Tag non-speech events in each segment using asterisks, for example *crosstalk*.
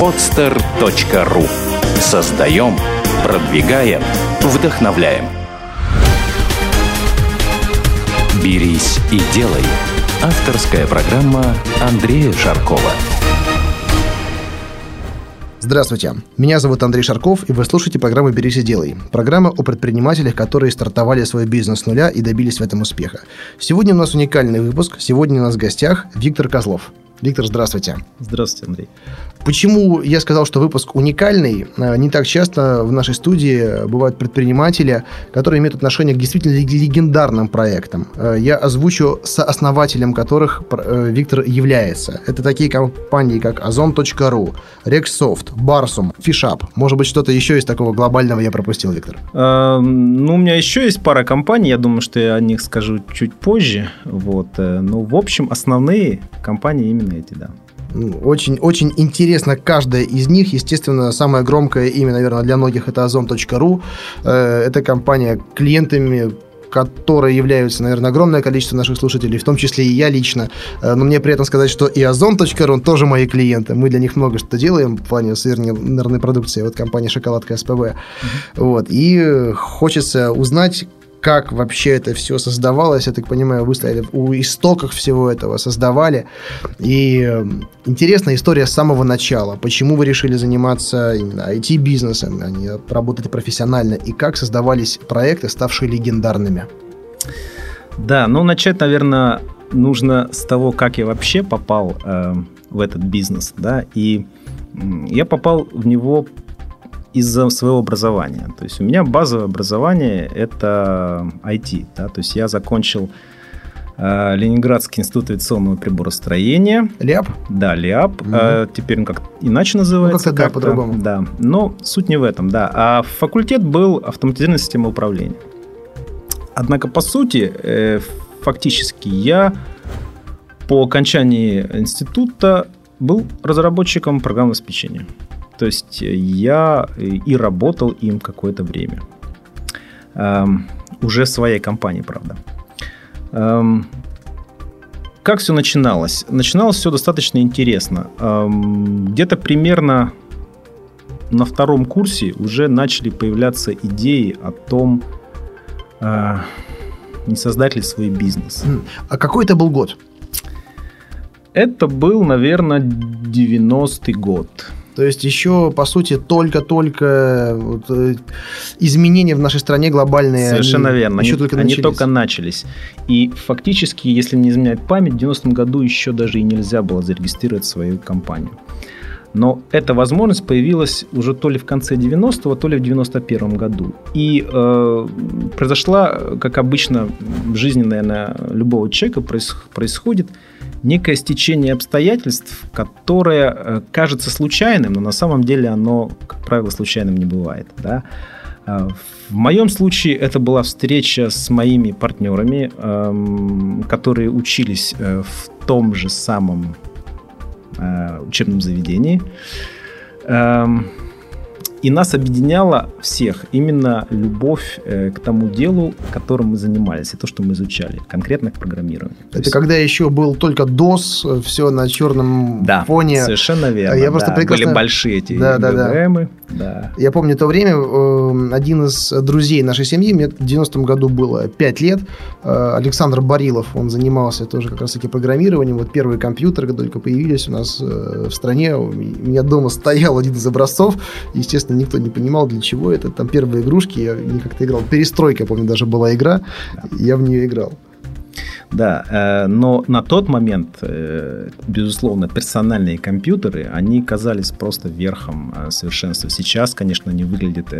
podster.ru Создаем, продвигаем, вдохновляем. «Берись и делай» – авторская программа Андрея Шаркова. Здравствуйте, меня зовут Андрей Шарков, и вы слушаете программу «Берись и делай». Программа о предпринимателях, которые стартовали свой бизнес с нуля и добились в этом успеха. Сегодня у нас уникальный выпуск. Сегодня у нас в гостях Виктор Козлов. Виктор, здравствуйте. Здравствуйте, Андрей. Почему я сказал, что выпуск уникальный? Э, не так часто в нашей студии бывают предприниматели, которые имеют отношение к действительно легендарным проектам. Э, я озвучу сооснователем которых э, Виктор является. Это такие компании, как Ozon.ru, Rexsoft, Barsum, Fishap. Может быть, что-то еще из такого глобального я пропустил, Виктор? ну, у меня еще есть пара компаний, я думаю, что я о них скажу чуть позже. Вот. Ну, в общем, основные компании именно эти, да. Очень, очень интересно каждая из них. Естественно, самое громкое имя, наверное, для многих это Ozon.ru. Э, это компания, клиентами которые являются, наверное, огромное количество наших слушателей, в том числе и я лично. Э, но мне приятно сказать, что и Озон.ру тоже мои клиенты. Мы для них много что делаем в плане сырной продукции. Вот компания «Шоколадка СПВ». Mm-hmm. Вот. И хочется узнать, как вообще это все создавалось. Я так понимаю, вы стояли у истоков всего этого, создавали. И эм, интересная история с самого начала. Почему вы решили заниматься именно IT-бизнесом, а не работать профессионально? И как создавались проекты, ставшие легендарными? Да, ну начать, наверное, нужно с того, как я вообще попал э, в этот бизнес. Да, и я попал в него из-за своего образования. То есть у меня базовое образование это IT. Да? То есть я закончил э, Ленинградский институт авиационного приборостроения. ЛИАП? Да, ЛИАП. Угу. Э, теперь он как иначе называется. Ну, как-то, как да, по-другому. Да, но суть не в этом, да. А факультет был автоматизированная система управления. Однако, по сути, э, фактически я по окончании института был разработчиком программного обеспечения. То есть э, я и работал им какое-то время. Эм, уже в своей компании, правда. Эм, как все начиналось? Начиналось все достаточно интересно. Эм, где-то примерно на втором курсе уже начали появляться идеи о том, э, не создать ли свой бизнес. А какой это был год? Это был, наверное, 90-й год. То есть еще, по сути, только-только вот, э, изменения в нашей стране глобальные. Совершенно они, верно. Еще они, только начались. они только начались. И фактически, если не изменяет память, в 90-м году еще даже и нельзя было зарегистрировать свою компанию. Но эта возможность появилась уже то ли в конце 90-го, то ли в 91 году. И э, произошла, как обычно в жизни, наверное, любого человека происходит, некое стечение обстоятельств, которое э, кажется случайным, но на самом деле оно, как правило, случайным не бывает. Да? Э, в моем случае это была встреча с моими партнерами, эм, которые учились э, в том же самом учебном заведении. И нас объединяла всех именно любовь э, к тому делу, которым мы занимались, и то, что мы изучали, конкретно к программированию. Это есть... когда еще был только DOS, все на черном да, фоне. совершенно верно. Я просто да, прекрасно... Были большие эти да, да, да. да. Я помню то время, э, один из друзей нашей семьи, мне в 90-м году было 5 лет, э, Александр Барилов, он занимался тоже как раз-таки программированием. Вот первые компьютеры, когда только появились у нас в стране, у меня дома стоял один из образцов, естественно, естественно, никто не понимал, для чего это. Там первые игрушки, я не как-то играл. Перестройка, помню, даже была игра, я в нее играл. Да, э, но на тот момент, э, безусловно, персональные компьютеры, они казались просто верхом э, совершенства. Сейчас, конечно, они выглядят,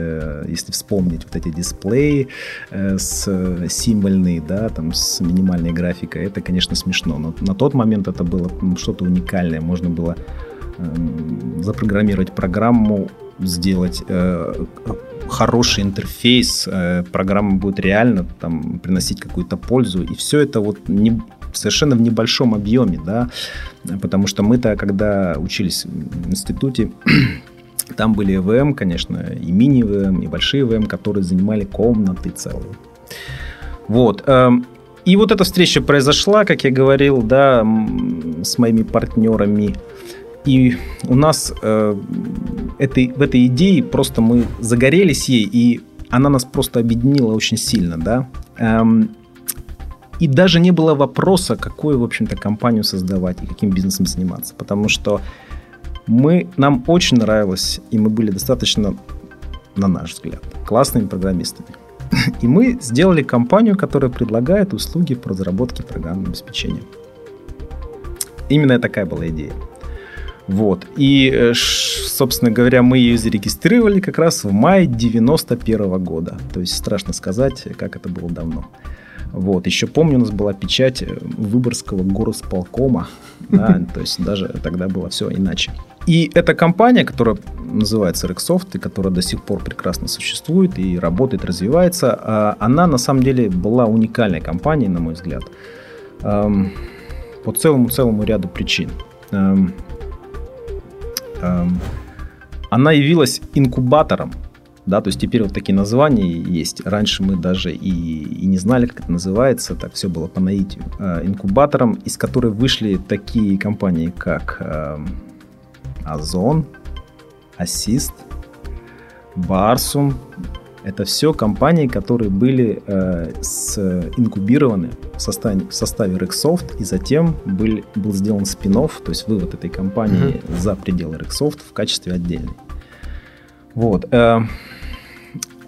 если вспомнить вот эти дисплеи с символьные, да, там с минимальной графикой, это, конечно, смешно. Но на тот момент это было что-то уникальное. Можно было запрограммировать программу сделать э, хороший интерфейс, э, программа будет реально там приносить какую-то пользу, и все это вот не, совершенно в небольшом объеме, да, потому что мы-то, когда учились в институте, *clears throat* там были ЭВМ, конечно, и мини-ЭВМ, и большие ЭВМ, которые занимали комнаты целые. Вот. Эм, и вот эта встреча произошла, как я говорил, да, с моими партнерами. И у нас э, этой, в этой идее просто мы загорелись ей, и она нас просто объединила очень сильно, да. Эм, и даже не было вопроса, какую, в общем-то, компанию создавать и каким бизнесом заниматься. Потому что мы, нам очень нравилось, и мы были достаточно, на наш взгляд, классными программистами. *laughs* И мы сделали компанию, которая предлагает услуги по разработке программного обеспечения. Именно такая была идея. Вот. И, э, собственно говоря, мы ее зарегистрировали как раз в мае 91 года. То есть страшно сказать, как это было давно. Вот. Еще помню, у нас была печать э, Выборгского горосполкома. *laughs* Да, то есть даже тогда было все иначе. И эта компания, которая называется Rexsoft, и которая до сих пор прекрасно существует и работает, развивается, а, она на самом деле была уникальной компанией, на мой взгляд, эм, по целому-целому ряду причин. Эм, эм, она явилась инкубатором да, то есть теперь вот такие названия есть. Раньше мы даже и, и не знали, как это называется, так все было по наитию. Э, инкубатором, из которой вышли такие компании, как э, Озон, Assist, Барсум. Это все компании, которые были э, с, инкубированы в составе, в составе Rexsoft, и затем был, был сделан спин то есть вывод этой компании mm-hmm. за пределы Rexsoft в качестве отдельной. Вот. Э,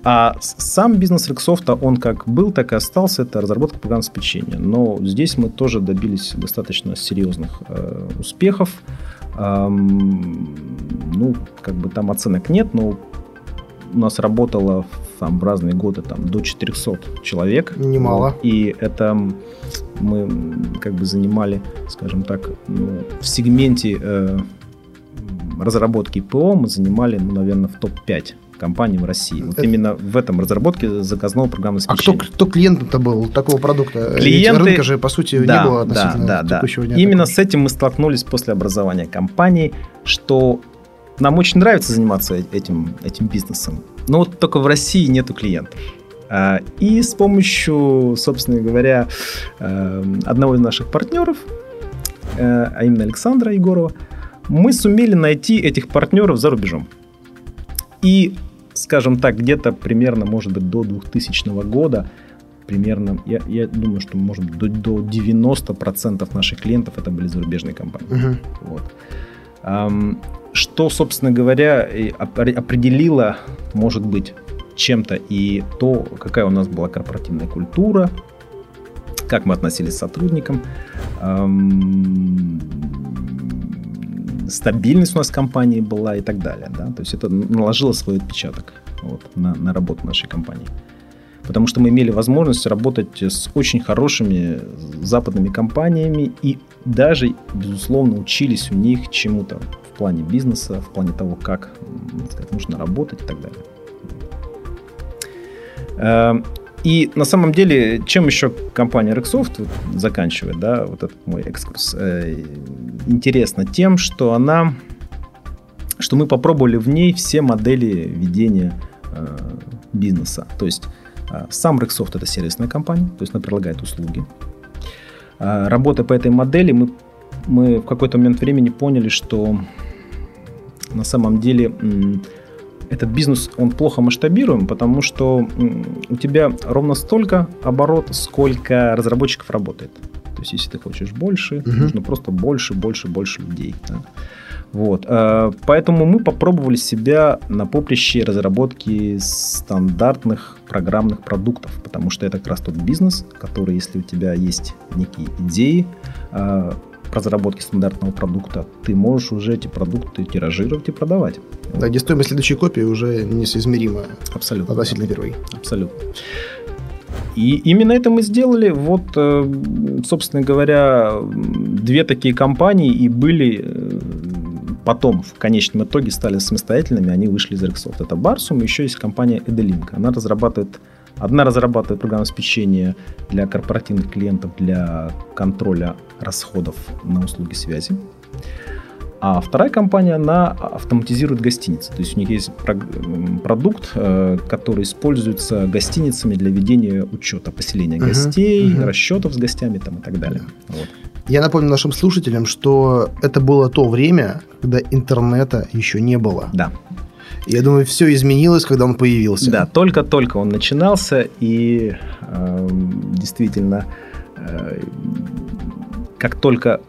а сам бизнес Рексофта, он как был, так и остался, это разработка программного обеспечения. Но здесь мы тоже добились достаточно серьезных э, успехов. Эм, ну, как бы там оценок нет, но у нас работало там, в разные годы там, до 400 человек. Немало. И это мы как бы занимали, скажем так, ну, в сегменте э, разработки ПО мы занимали, ну, наверное, в топ-5 компаний в России. Вот это... именно в этом разработке заказного программного обеспечения. А кто, кто клиентом-то был такого продукта? Клиенты... Ведь рынка же, по сути, да, не было относительно да, да, текущего да. дня. Именно такого. с этим мы столкнулись после образования компании, что нам очень нравится заниматься этим, этим бизнесом, но вот только в России нету клиентов. А, и с помощью, собственно говоря, э, одного из наших партнеров, э, а именно Александра Егорова, мы сумели найти этих партнеров за рубежом. И скажем так, где-то примерно, может быть, до 2000 года, примерно, я, я думаю, что, может быть, до, до 90% наших клиентов это были зарубежные компании. Uh-huh. Вот. Что, собственно говоря, определило, может быть, чем-то и то, какая у нас была корпоративная культура, как мы относились к сотрудникам. Стабильность у нас в компании была и так далее. Да? То есть это наложило свой отпечаток вот, на, на работу нашей компании. Потому что мы имели возможность работать с очень хорошими западными компаниями и даже, безусловно, учились у них чему-то в плане бизнеса, в плане того, как сказать, нужно работать и так далее. Эм, и на самом деле, чем еще компания Rexsoft, вот, заканчивает, да, вот этот мой экскурс, э, интересна тем, что она, что мы попробовали в ней все модели ведения э, бизнеса. То есть сам Rexsoft это сервисная компания, то есть она предлагает услуги. Э, работая по этой модели, мы, мы в какой-то момент времени поняли, что на самом деле этот бизнес, он плохо масштабируем, потому что у тебя ровно столько оборот, сколько разработчиков работает. То есть, если ты хочешь больше, угу. нужно просто больше, больше, больше людей. Да? Вот. Э, поэтому мы попробовали себя на поприще разработки стандартных программных продуктов, потому что это как раз тот бизнес, который, если у тебя есть некие идеи, э, разработки стандартного продукта, ты можешь уже эти продукты тиражировать и продавать. Да, где стоимость следующей копии уже несоизмерима. Абсолютно. Относительно первой. Абсолютно. И именно это мы сделали. Вот, э, собственно говоря, две такие компании и были потом в конечном итоге стали самостоятельными, они вышли из Rexsoft. Это Barsum, еще есть компания Edelink. Она разрабатывает Одна разрабатывает программное обеспечение для корпоративных клиентов для контроля расходов на услуги связи. А вторая компания, она автоматизирует гостиницы. То есть у них есть продукт, э, который используется гостиницами для ведения учета поселения гостей, uh-huh, uh-huh. расчетов с гостями там, и так далее. Вот. Я напомню нашим слушателям, что это было то время, когда интернета еще не было. Да. Я думаю, все изменилось, когда он появился. Да, только-только он начинался, и э, действительно, э, как только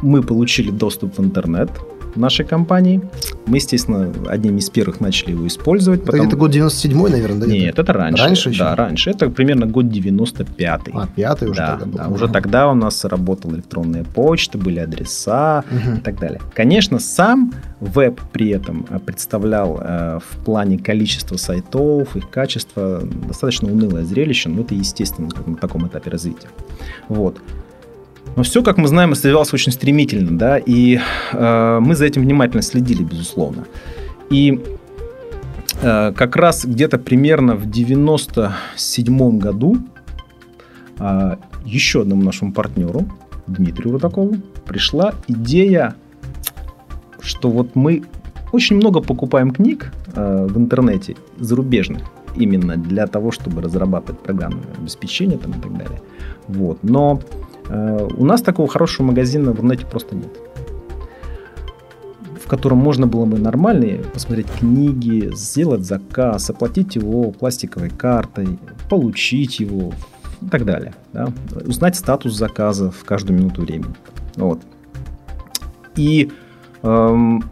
мы получили доступ в интернет, нашей компании. Мы, естественно, одним из первых начали его использовать. Это потом... где-то год 97-й, наверное, да? Нет, это раньше. Раньше еще? Да, раньше. Это примерно год 95-й. А, пятый уже да, тогда был. Да, уже тогда у нас работала электронная почта, были адреса угу. и так далее. Конечно, сам веб при этом э, представлял э, в плане количества сайтов, их качества достаточно унылое зрелище, но это естественно на таком этапе развития. Вот. Но все, как мы знаем, развивалось очень стремительно, да, и э, мы за этим внимательно следили, безусловно. И э, как раз где-то примерно в 97 году э, еще одному нашему партнеру, Дмитрию Рудакову, пришла идея, что вот мы очень много покупаем книг э, в интернете зарубежных, именно для того, чтобы разрабатывать программное обеспечение там, и так далее. Вот. Но у нас такого хорошего магазина в интернете просто нет в котором можно было бы нормально посмотреть книги, сделать заказ, оплатить его пластиковой картой, получить его и так далее. Да? Узнать статус заказа в каждую минуту времени. Вот. И эм,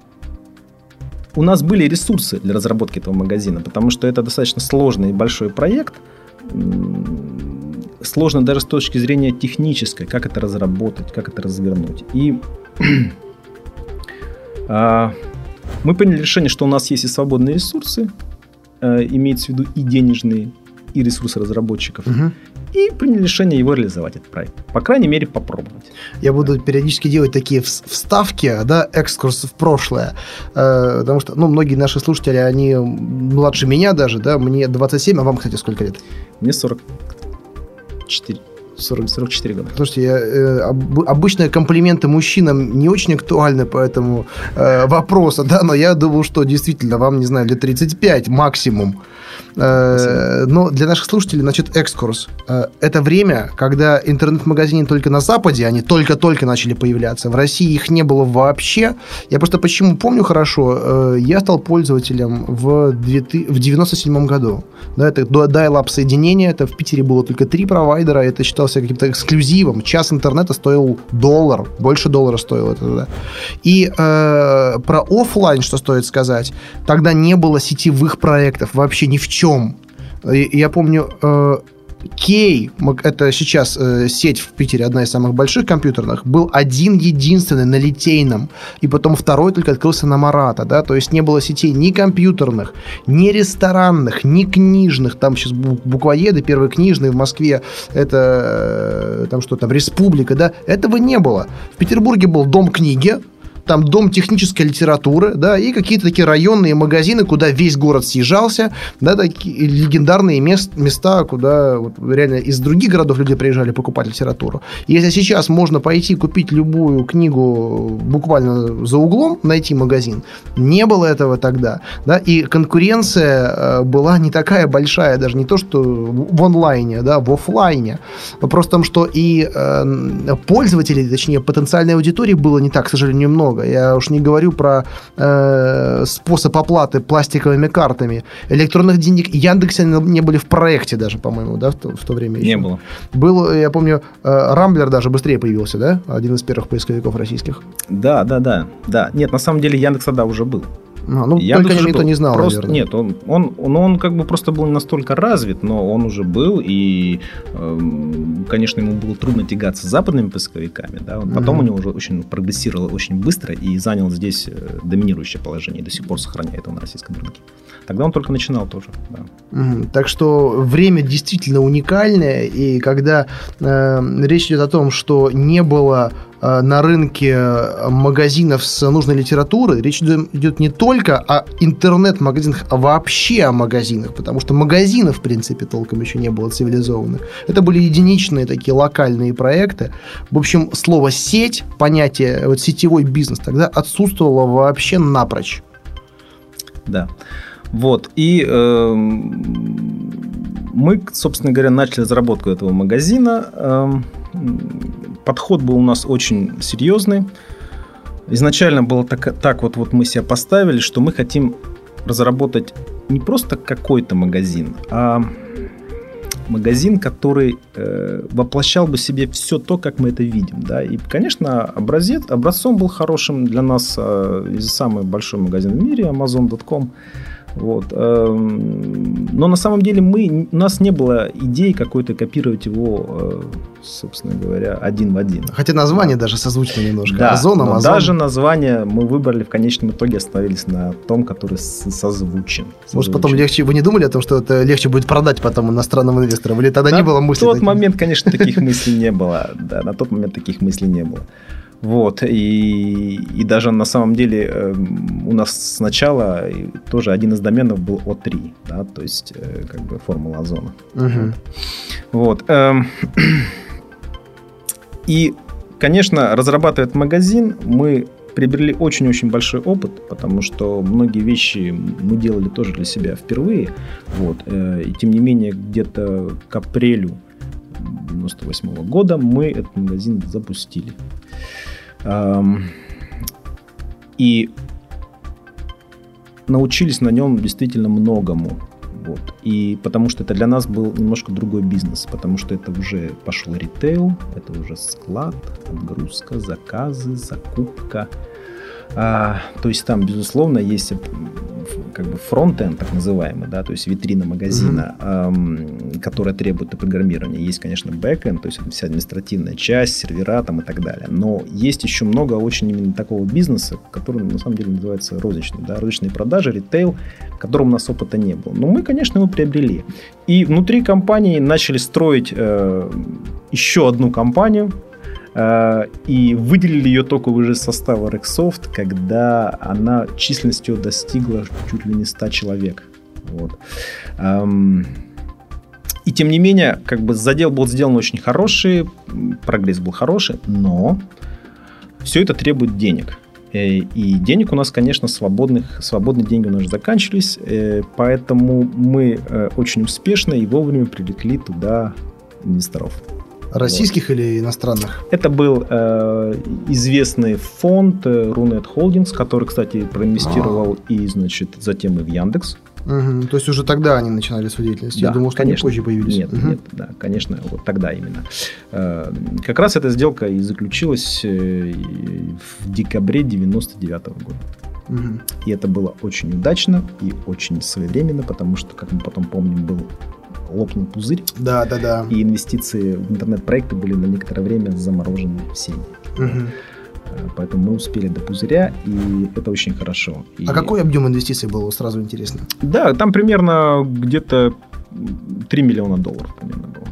у нас были ресурсы для разработки этого магазина, потому что это достаточно сложный и большой проект сложно даже с точки зрения технической, как это разработать, как это развернуть. И *clears throat* а, мы приняли решение, что у нас есть и свободные ресурсы, э, имеется в виду и денежные, и ресурсы разработчиков. Угу. И приняли решение его реализовать, этот проект. По крайней мере, попробовать. Я буду периодически делать такие вставки, да, экскурсы в прошлое. Э, потому что, ну, многие наши слушатели, они младше меня даже, да, мне 27, а вам, кстати, сколько лет? Мне 40 44. 40, 44 года. Слушайте, я, э, об, обычно комплименты мужчинам не очень актуальны по этому э, вопросу, да, но я думал, что действительно вам, не знаю, лет 35 максимум. Э, но для наших слушателей, значит, экскурс. Э, это время, когда интернет-магазины только на Западе, они только-только начали появляться. В России их не было вообще. Я просто почему помню хорошо, э, я стал пользователем в, 97 году. Да, это dial-up соединение, это в Питере было только три провайдера, это считался каким-то эксклюзивом. Час интернета стоил доллар, больше доллара стоил это. Да. И э, про офлайн, что стоит сказать, тогда не было сетевых проектов вообще ни в чем. Я помню, э, Кей, это сейчас э, сеть в Питере, одна из самых больших компьютерных, был один единственный на Литейном, и потом второй только открылся на Марата, да, то есть не было сетей ни компьютерных, ни ресторанных, ни книжных, там сейчас буквоеды, первые книжные в Москве, это э, там что там, Республика, да, этого не было. В Петербурге был Дом книги, там дом технической литературы, да, и какие-то такие районные магазины, куда весь город съезжался, да, такие легендарные мест, места, куда вот реально из других городов люди приезжали покупать литературу. Если сейчас можно пойти купить любую книгу буквально за углом, найти магазин, не было этого тогда, да, и конкуренция э, была не такая большая, даже не то, что в онлайне, да, в офлайне. Вопрос в том, что и э, пользователей, точнее, потенциальной аудитории было не так, к сожалению, много много. Я уж не говорю про э, способ оплаты пластиковыми картами. Электронных денег Яндексе не были в проекте даже, по-моему, да, в то, в то время еще. Не было. Был, я помню, э, Рамблер даже быстрее появился, да? Один из первых поисковиков российских. Да, да, да. да. Нет, на самом деле Яндекс тогда уже был. А, ну, Яндекс только никто был. не знал, просто, наверное. Нет, он, он, он, он как бы просто был не настолько развит, но он уже был, и, э, конечно, ему было трудно тягаться с западными поисковиками. Да? Потом mm-hmm. у него уже очень прогрессировал очень быстро и занял здесь э, доминирующее положение, и до сих пор сохраняет его на российском рынке. Тогда он только начинал тоже. Да. Так что время действительно уникальное, и когда э, речь идет о том, что не было Э, на рынке магазинов с нужной литературой, речь идет не только о интернет-магазинах, а вообще о магазинах, потому что магазинов, в принципе, толком еще не было цивилизованных. Это были единичные такие локальные проекты. В общем, слово «сеть», понятие вот, сетевой бизнес тогда отсутствовало вообще напрочь. Да. Вот. И э, мы, собственно говоря, начали разработку этого магазина. Э, подход был у нас очень серьезный. Изначально было так, так вот, вот мы себя поставили, что мы хотим разработать не просто какой-то магазин, а магазин, который э, воплощал бы себе все то, как мы это видим. Да? И, конечно, образец, образцом был хорошим для нас э, самый большой магазин в мире, Amazon.com. Вот. Эм, но на самом деле мы, у нас не было идей какой-то копировать его, э, собственно говоря, один в один. Хотя название даже созвучно немножко. Да, Озон, Амазон. даже название мы выбрали в конечном итоге остановились на том, который созвучен. Может, потом легче... Вы не думали о том, что это легче будет продать потом иностранным инвесторам? Или тогда на не было мыслей? На тот таких? момент, конечно, таких мыслей не было. Да, на тот момент таких мыслей не было. Вот, и, и даже на самом деле э, у нас сначала тоже один из доменов был О3, да, то есть э, как бы формула озона. Угу. Вот. Э, *clears throat* и, конечно, разрабатывая магазин, мы приобрели очень-очень большой опыт, потому что многие вещи мы делали тоже для себя впервые. Вот. Э, и тем не менее, где-то к апрелю 98 года мы этот магазин запустили. И научились на нем действительно многому. Вот. И потому что это для нас был немножко другой бизнес, потому что это уже пошел ритейл, это уже склад, отгрузка, заказы, закупка. А, то есть там, безусловно, есть как бы frontend, так называемый, да, то есть витрина магазина, mm-hmm. эм, которая требует программирования. Есть, конечно, backend, то есть вся административная часть, сервера там и так далее. Но есть еще много очень именно такого бизнеса, который на самом деле называется розничный, да, розничные продажи, ритейл, которым у нас опыта не было. Но мы, конечно, его приобрели. И внутри компании начали строить э, еще одну компанию, и выделили ее только уже из состава Rexsoft, когда она численностью достигла чуть ли не 100 человек. Вот. И тем не менее, как бы задел был сделан очень хороший, прогресс был хороший, но все это требует денег. Э, и денег у нас, конечно, свободных, свободные деньги у нас заканчивались, э, поэтому мы очень успешно и вовремя привлекли туда инвесторов. Российских вот. или иностранных? Это был э, известный фонд э, Runet Holdings, который, кстати, проинвестировал а. и, значит, затем и в Яндекс. Угу. То есть уже тогда они начинали свою деятельность. Да, Я думал, что конечно. они позже появились. Нет, угу. нет, да, конечно, вот тогда именно. Э, как раз эта сделка и заключилась э, в декабре 99 -го года. Угу. И это было очень удачно и очень своевременно, потому что, как мы потом помним, был лопнул пузырь. Да, да, да. И инвестиции в интернет-проекты были на некоторое время заморожены все. Угу. Поэтому мы успели до пузыря, и это очень хорошо. И... А какой объем инвестиций был, сразу интересно? Да, там примерно где-то 3 миллиона долларов примерно было.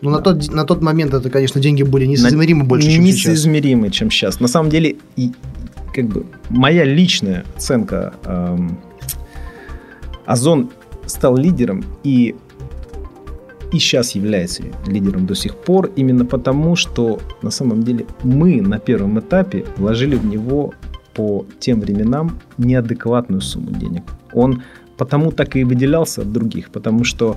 Ну, да. на, тот, на тот момент это, конечно, деньги были несоизмеримо на... больше, чем сейчас. Несоизмеримы, чем сейчас. На самом деле, и, как бы, моя личная оценка эм, Озон стал лидером, и и сейчас является лидером до сих пор, именно потому, что на самом деле мы на первом этапе вложили в него по тем временам неадекватную сумму денег. Он потому так и выделялся от других, потому что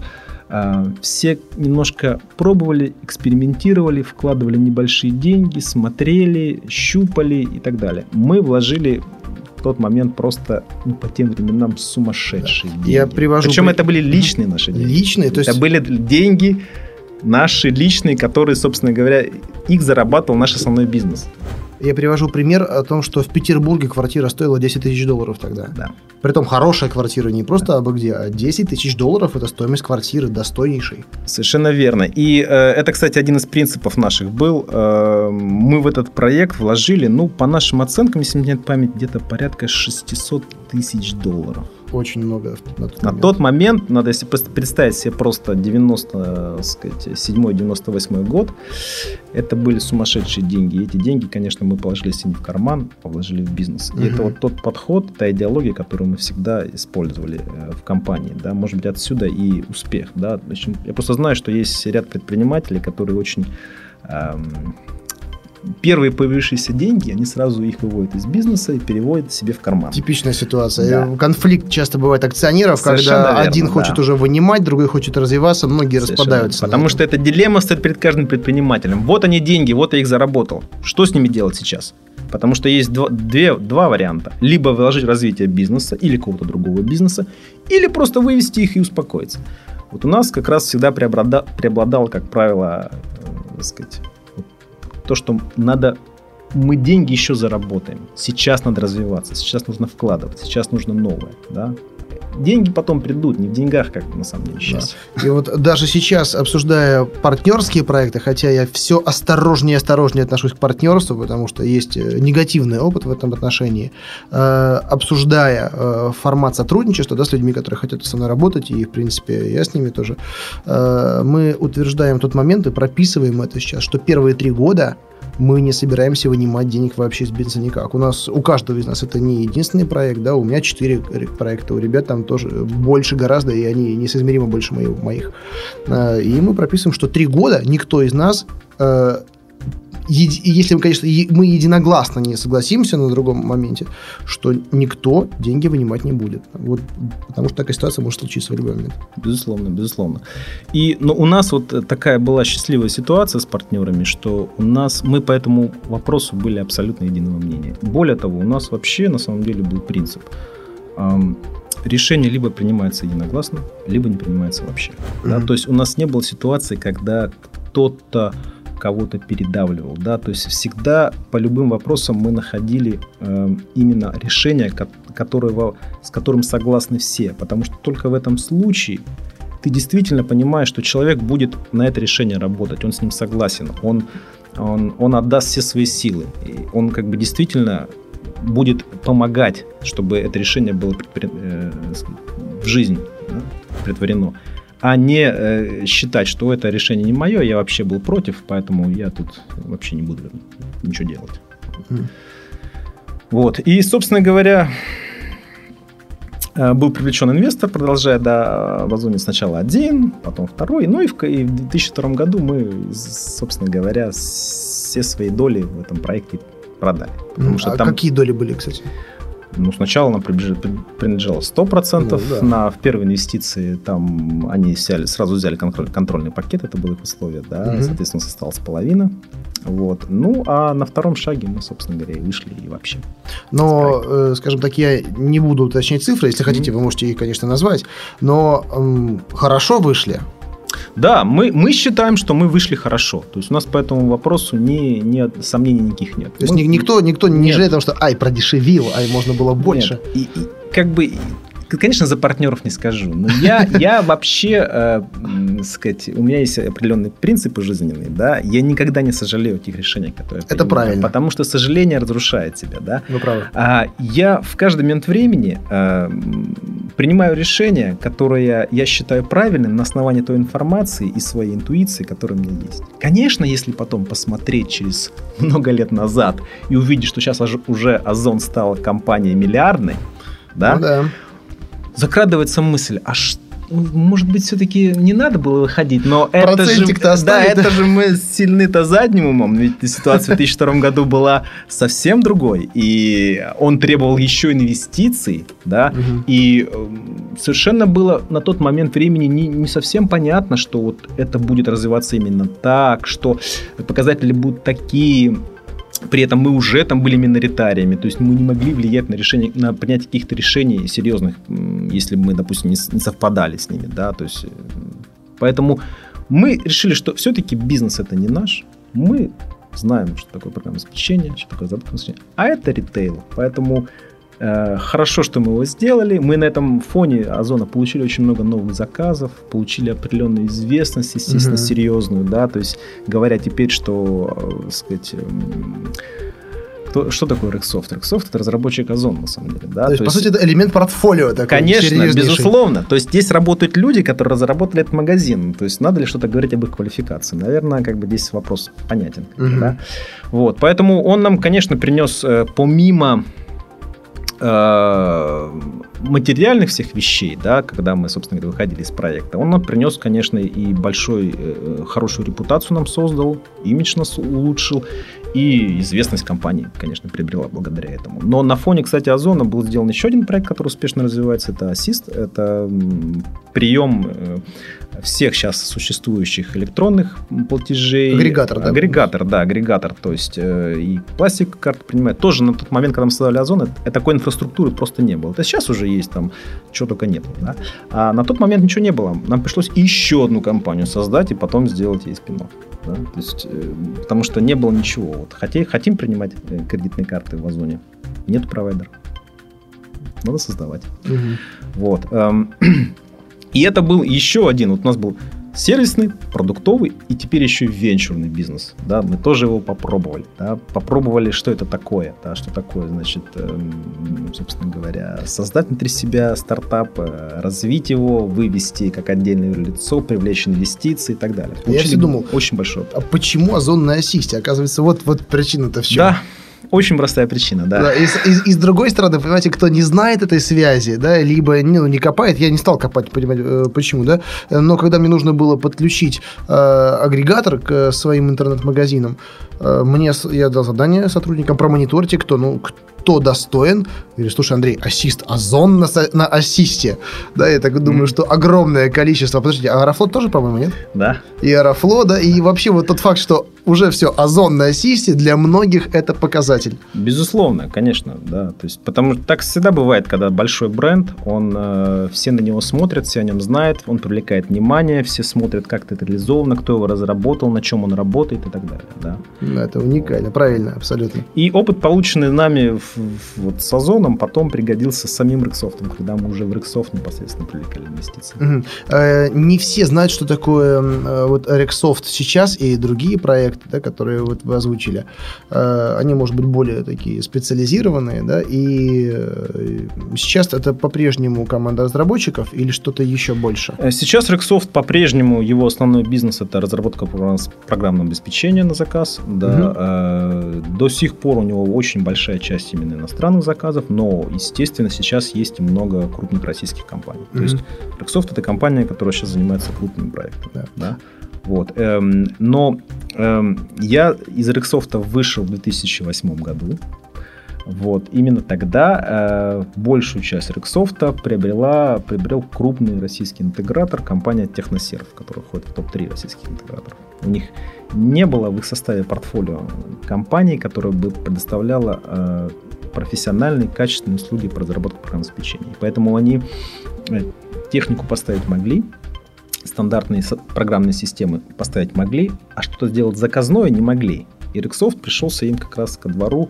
э, все немножко пробовали, экспериментировали, вкладывали небольшие деньги, смотрели, щупали и так далее. Мы вложили тот момент просто ну, по тем временам сумасшедшие да. деньги. Я привожу... Причем при... это были личные наши деньги. Личные? То есть... Это были деньги наши личные, которые, собственно говоря, их зарабатывал наш основной бизнес. Я привожу пример о том, что в Петербурге квартира стоила 10 тысяч долларов тогда. Да. Притом хорошая квартира, не просто да. абы где, а 10 тысяч долларов – это стоимость квартиры достойнейшей. Совершенно верно. И э, это, кстати, один из принципов наших был. Э, мы в этот проект вложили, ну, по нашим оценкам, если мне нет память, где-то порядка 600 тысяч долларов очень много на тот на момент. тот момент, надо если представить себе просто 97-98 год, это были сумасшедшие деньги. И эти деньги, конечно, мы положили себе не в карман, а вложили в бизнес. И угу. это вот тот подход, та идеология, которую мы всегда использовали э, в компании. Да? Может быть, отсюда и успех. Да? Я просто знаю, что есть ряд предпринимателей, которые очень эм, первые появившиеся деньги, они сразу их выводят из бизнеса и переводят себе в карман. Типичная ситуация. Да. Конфликт часто бывает акционеров, Совершенно когда верно, один да. хочет уже вынимать, другой хочет развиваться, многие Совершенно распадаются. Потому что это дилемма стоит перед каждым предпринимателем. Вот они деньги, вот я их заработал. Что с ними делать сейчас? Потому что есть два, две, два варианта. Либо вложить в развитие бизнеса или какого-то другого бизнеса, или просто вывести их и успокоиться. Вот у нас как раз всегда преобладало, преобладало как правило, э, сказать, то, что надо мы деньги еще заработаем. Сейчас надо развиваться, сейчас нужно вкладывать, сейчас нужно новое. Да? Деньги потом придут, не в деньгах, как на самом деле счастье. Да. И вот даже сейчас, обсуждая партнерские проекты, хотя я все осторожнее и осторожнее отношусь к партнерству, потому что есть э, негативный опыт в этом отношении, э, обсуждая э, формат сотрудничества да, с людьми, которые хотят со мной работать, и, в принципе, я с ними тоже, э, мы утверждаем тот момент и прописываем это сейчас, что первые три года мы не собираемся вынимать денег вообще из бизнеса никак. У нас, у каждого из нас это не единственный проект, да, у меня четыре проекта, у ребят там тоже больше гораздо, и они несоизмеримо больше моих. Э, и мы прописываем, что три года никто из нас э, если мы, конечно, мы единогласно не согласимся на другом моменте, что никто деньги вынимать не будет. Вот, потому что такая ситуация может случиться в любой момент. Безусловно, безусловно. И но у нас вот такая была счастливая ситуация с партнерами, что у нас мы по этому вопросу были абсолютно единого мнения. Более того, у нас вообще на самом деле был принцип. Решение либо принимается единогласно, либо не принимается вообще. Mm-hmm. Да? То есть у нас не было ситуации, когда кто-то кого-то передавливал, да, то есть всегда по любым вопросам мы находили э, именно решение, которого, с которым согласны все, потому что только в этом случае ты действительно понимаешь, что человек будет на это решение работать, он с ним согласен, он, он, он отдаст все свои силы, и он как бы действительно будет помогать, чтобы это решение было э, в жизнь да, притворено а не э, считать, что это решение не мое, я вообще был против, поэтому я тут вообще не буду ничего делать. Mm. Вот. И, собственно говоря, э, был привлечен инвестор, продолжая да, в Озоне сначала один, потом второй. Ну и в, и в 2002 году мы, собственно говоря, все свои доли в этом проекте продали. Mm, а там... какие доли были, кстати? Ну, сначала нам принадлежало 100%, ну, да. на, в первой инвестиции там они взяли, сразу взяли контроль, контрольный пакет, это было их условие, да, угу. соответственно, осталась половина. Вот. Ну, а на втором шаге мы, собственно говоря, и вышли и вообще. Но, э, скажем так, я не буду уточнять цифры, если mm хотите, вы можете их, конечно, назвать, но э, хорошо вышли. Да, мы, мы считаем, что мы вышли хорошо. То есть у нас по этому вопросу ни, ни сомнений никаких нет. То есть мы... никто, никто не жалеет о том, что ай, продешевил, ай, можно было больше. Нет. И, и, как бы Конечно, за партнеров не скажу, но я, я вообще, э, сказать, у меня есть определенные принципы жизненные, да, я никогда не сожалею о тех решениях, которые Это правильно. Потому что сожаление разрушает тебя, да. Вы правы. А я в каждый момент времени э, принимаю решение, которое я считаю правильным на основании той информации и своей интуиции, которая у меня есть. Конечно, если потом посмотреть через много лет назад и увидеть, что сейчас уже Озон стала компанией миллиардной, да, ну, да закрадывается мысль, а что может быть, все-таки не надо было выходить, но это же, да, это же мы сильны-то задним умом, ведь ситуация в *laughs* 2002 году была совсем другой, и он требовал еще инвестиций, да, угу. и эм, совершенно было на тот момент времени не, не совсем понятно, что вот это будет развиваться именно так, что показатели будут такие, при этом мы уже там были миноритариями, то есть мы не могли влиять на решение, на принятие каких-то решений серьезных, если мы, допустим, не, не совпадали с ними, да, то есть, э, поэтому мы решили, что все-таки бизнес это не наш, мы знаем, что такое программное обеспечение, что такое задатное обеспечение, а это ритейл, поэтому хорошо, что мы его сделали. Мы на этом фоне Озона получили очень много новых заказов, получили определенную известность, естественно, угу. серьезную, да, то есть говоря теперь, что, так э, сказать, эм, кто, что такое Rexsoft? Rexsoft это разработчик Озон, на самом деле. Да? То, есть, то есть, по сути, это элемент портфолио такой Конечно, безусловно. То есть, здесь работают люди, которые разработали этот магазин. То есть, надо ли что-то говорить об их квалификации? Наверное, как бы здесь вопрос понятен. Угу. Да? Вот, поэтому он нам, конечно, принес э, помимо Э, материальных всех вещей, да, когда мы, собственно говоря, выходили из проекта, он нам принес, конечно, и большой, э, хорошую репутацию нам создал, имидж нас улучшил, И известность компании, конечно, приобрела благодаря этому. Но на фоне, кстати, Озона был сделан еще один проект, который успешно развивается. Это Assist. Это прием э, всех сейчас существующих электронных платежей. Агрегатор, да? Агрегатор, да, агрегатор. То есть э, и пластик карт принимает. Тоже на тот момент, когда мы создали Озон, это, такой инфраструктуры просто не было. Это сейчас уже есть там, чего только нет. Да? А на тот момент ничего не было. Нам пришлось еще одну компанию создать и потом сделать ей спин да? То есть, э, потому что не было ничего. Вот хотим, хотим принимать э, кредитные карты в Озоне, нет провайдера. Надо создавать. Угу. Вот. Эм, *clears throat* и это был еще один. Вот у нас был сервисный, продуктовый и теперь еще венчурный бизнес. Да, мы тоже его попробовали. Да, попробовали, что это такое. Да, что такое, значит, э, собственно говоря, создать внутри себя стартап, э, развить его, вывести как отдельное лицо, привлечь инвестиции и так далее. Получили Я все думал, очень большой. А почему Озон на Ассисте? Оказывается, вот, вот причина-то в чем. Да, очень простая причина, да. да и, и, и с другой стороны, понимаете, кто не знает этой связи, да, либо ну, не копает, я не стал копать, понимать, э, почему, да, но когда мне нужно было подключить э, агрегатор к своим интернет-магазинам, э, мне я дал задание сотрудникам промониторьте, кто, ну, кто достоин. Говорю, слушай, Андрей, ассист, озон на, на ассисте. Да, я так думаю, mm-hmm. что огромное количество. Подождите, а Аэрофлот тоже, по-моему, нет? Да. И Аэрофлот, да, и вообще вот тот факт, что уже все, озон на ассисте, для многих это показатель. Безусловно, конечно, да. То есть, потому что так всегда бывает, когда большой бренд, он, э, все на него смотрят, все о нем знают, он привлекает внимание, все смотрят, как это реализовано, кто его разработал, на чем он работает и так далее. Да. Это уникально, правильно, абсолютно. И опыт, полученный нами в вот с Озоном потом пригодился самим Рексофтом, когда мы уже в Рексофт непосредственно привлекали инвестиции. Угу. Э, не все знают, что такое э, вот Рексофт сейчас и другие проекты, да, которые вот вы озвучили. Э, они, может быть, более такие специализированные, да, и э, сейчас это по-прежнему команда разработчиков или что-то еще больше? Э, сейчас Рексофт по-прежнему, его основной бизнес это разработка программного обеспечения на заказ. Да, угу. до сих пор у него очень большая часть именно иностранных заказов, но, естественно, сейчас есть много крупных российских компаний. Mm-hmm. То есть Microsoft это компания, которая сейчас занимается крупными проектами. Да. Да? Вот. Эм, но эм, я из Rexsoft вышел в 2008 году. Вот. Именно тогда э, большую часть Рексофта приобрела, приобрел крупный российский интегратор, компания Техносерв, которая входит в топ-3 российских интеграторов. У них не было в их составе портфолио компании, которая бы предоставляла э, профессиональные, качественные услуги по разработке программного обеспечения. Поэтому они э, технику поставить могли, стандартные программные системы поставить могли, а что-то сделать заказное не могли. И Rexsoft пришелся им как раз ко двору,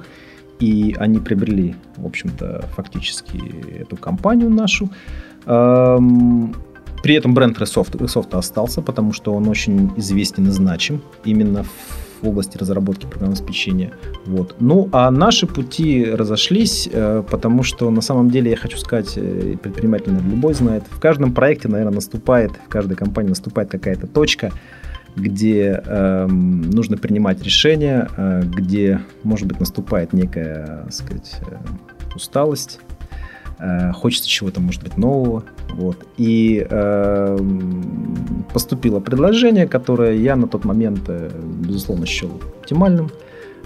и они приобрели, в общем-то, фактически эту компанию нашу. При этом бренд Resoft, Resoft остался, потому что он очень известен и значим именно в в области разработки программного обеспечения. Вот. Ну, а наши пути разошлись, э, потому что на самом деле, я хочу сказать, э, предприниматель, любой знает, в каждом проекте, наверное, наступает, в каждой компании наступает какая-то точка, где э, нужно принимать решения, э, где, может быть, наступает некая, так сказать, э, усталость, э, хочется чего-то, может быть, нового. Вот. И э, поступило предложение, которое я на тот момент, э, безусловно, счел оптимальным.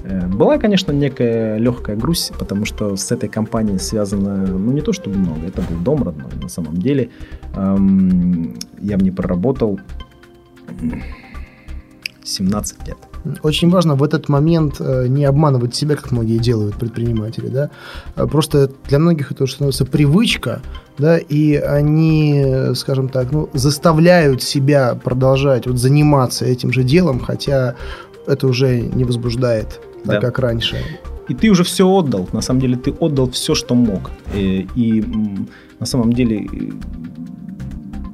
Э, была, конечно, некая легкая грусть, потому что с этой компанией связано, ну, не то чтобы много, это был дом родной, на самом деле. Эм, я в ней проработал 17 лет. Очень важно в этот момент э, не обманывать себя, как многие делают предприниматели, да. А просто для многих это уже становится привычка, да, и они, скажем так, ну, заставляют себя продолжать вот заниматься этим же делом, хотя это уже не возбуждает так, да. как раньше. И ты уже все отдал. На самом деле ты отдал все, что мог. И, и на самом деле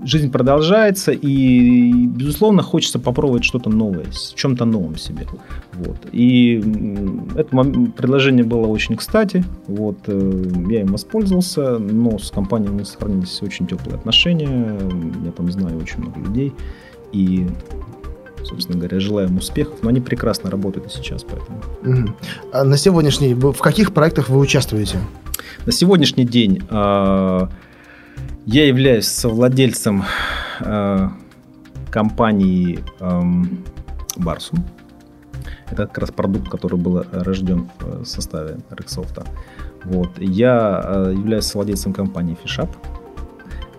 жизнь продолжается, и, безусловно, хочется попробовать что-то новое, в чем-то новом себе. Вот. И это предложение было очень кстати. Вот. Э, я им воспользовался, но с компанией мы сохранились очень теплые отношения. Я там знаю очень много людей. И собственно говоря, желаю им успехов, но они прекрасно работают и сейчас, поэтому. Угу. А на сегодняшний в каких проектах вы участвуете? На сегодняшний день э, я являюсь совладельцем э, компании э, Барсум. Это как раз продукт, который был рожден в составе Рексофта. Вот. Я являюсь владельцем компании FishUp.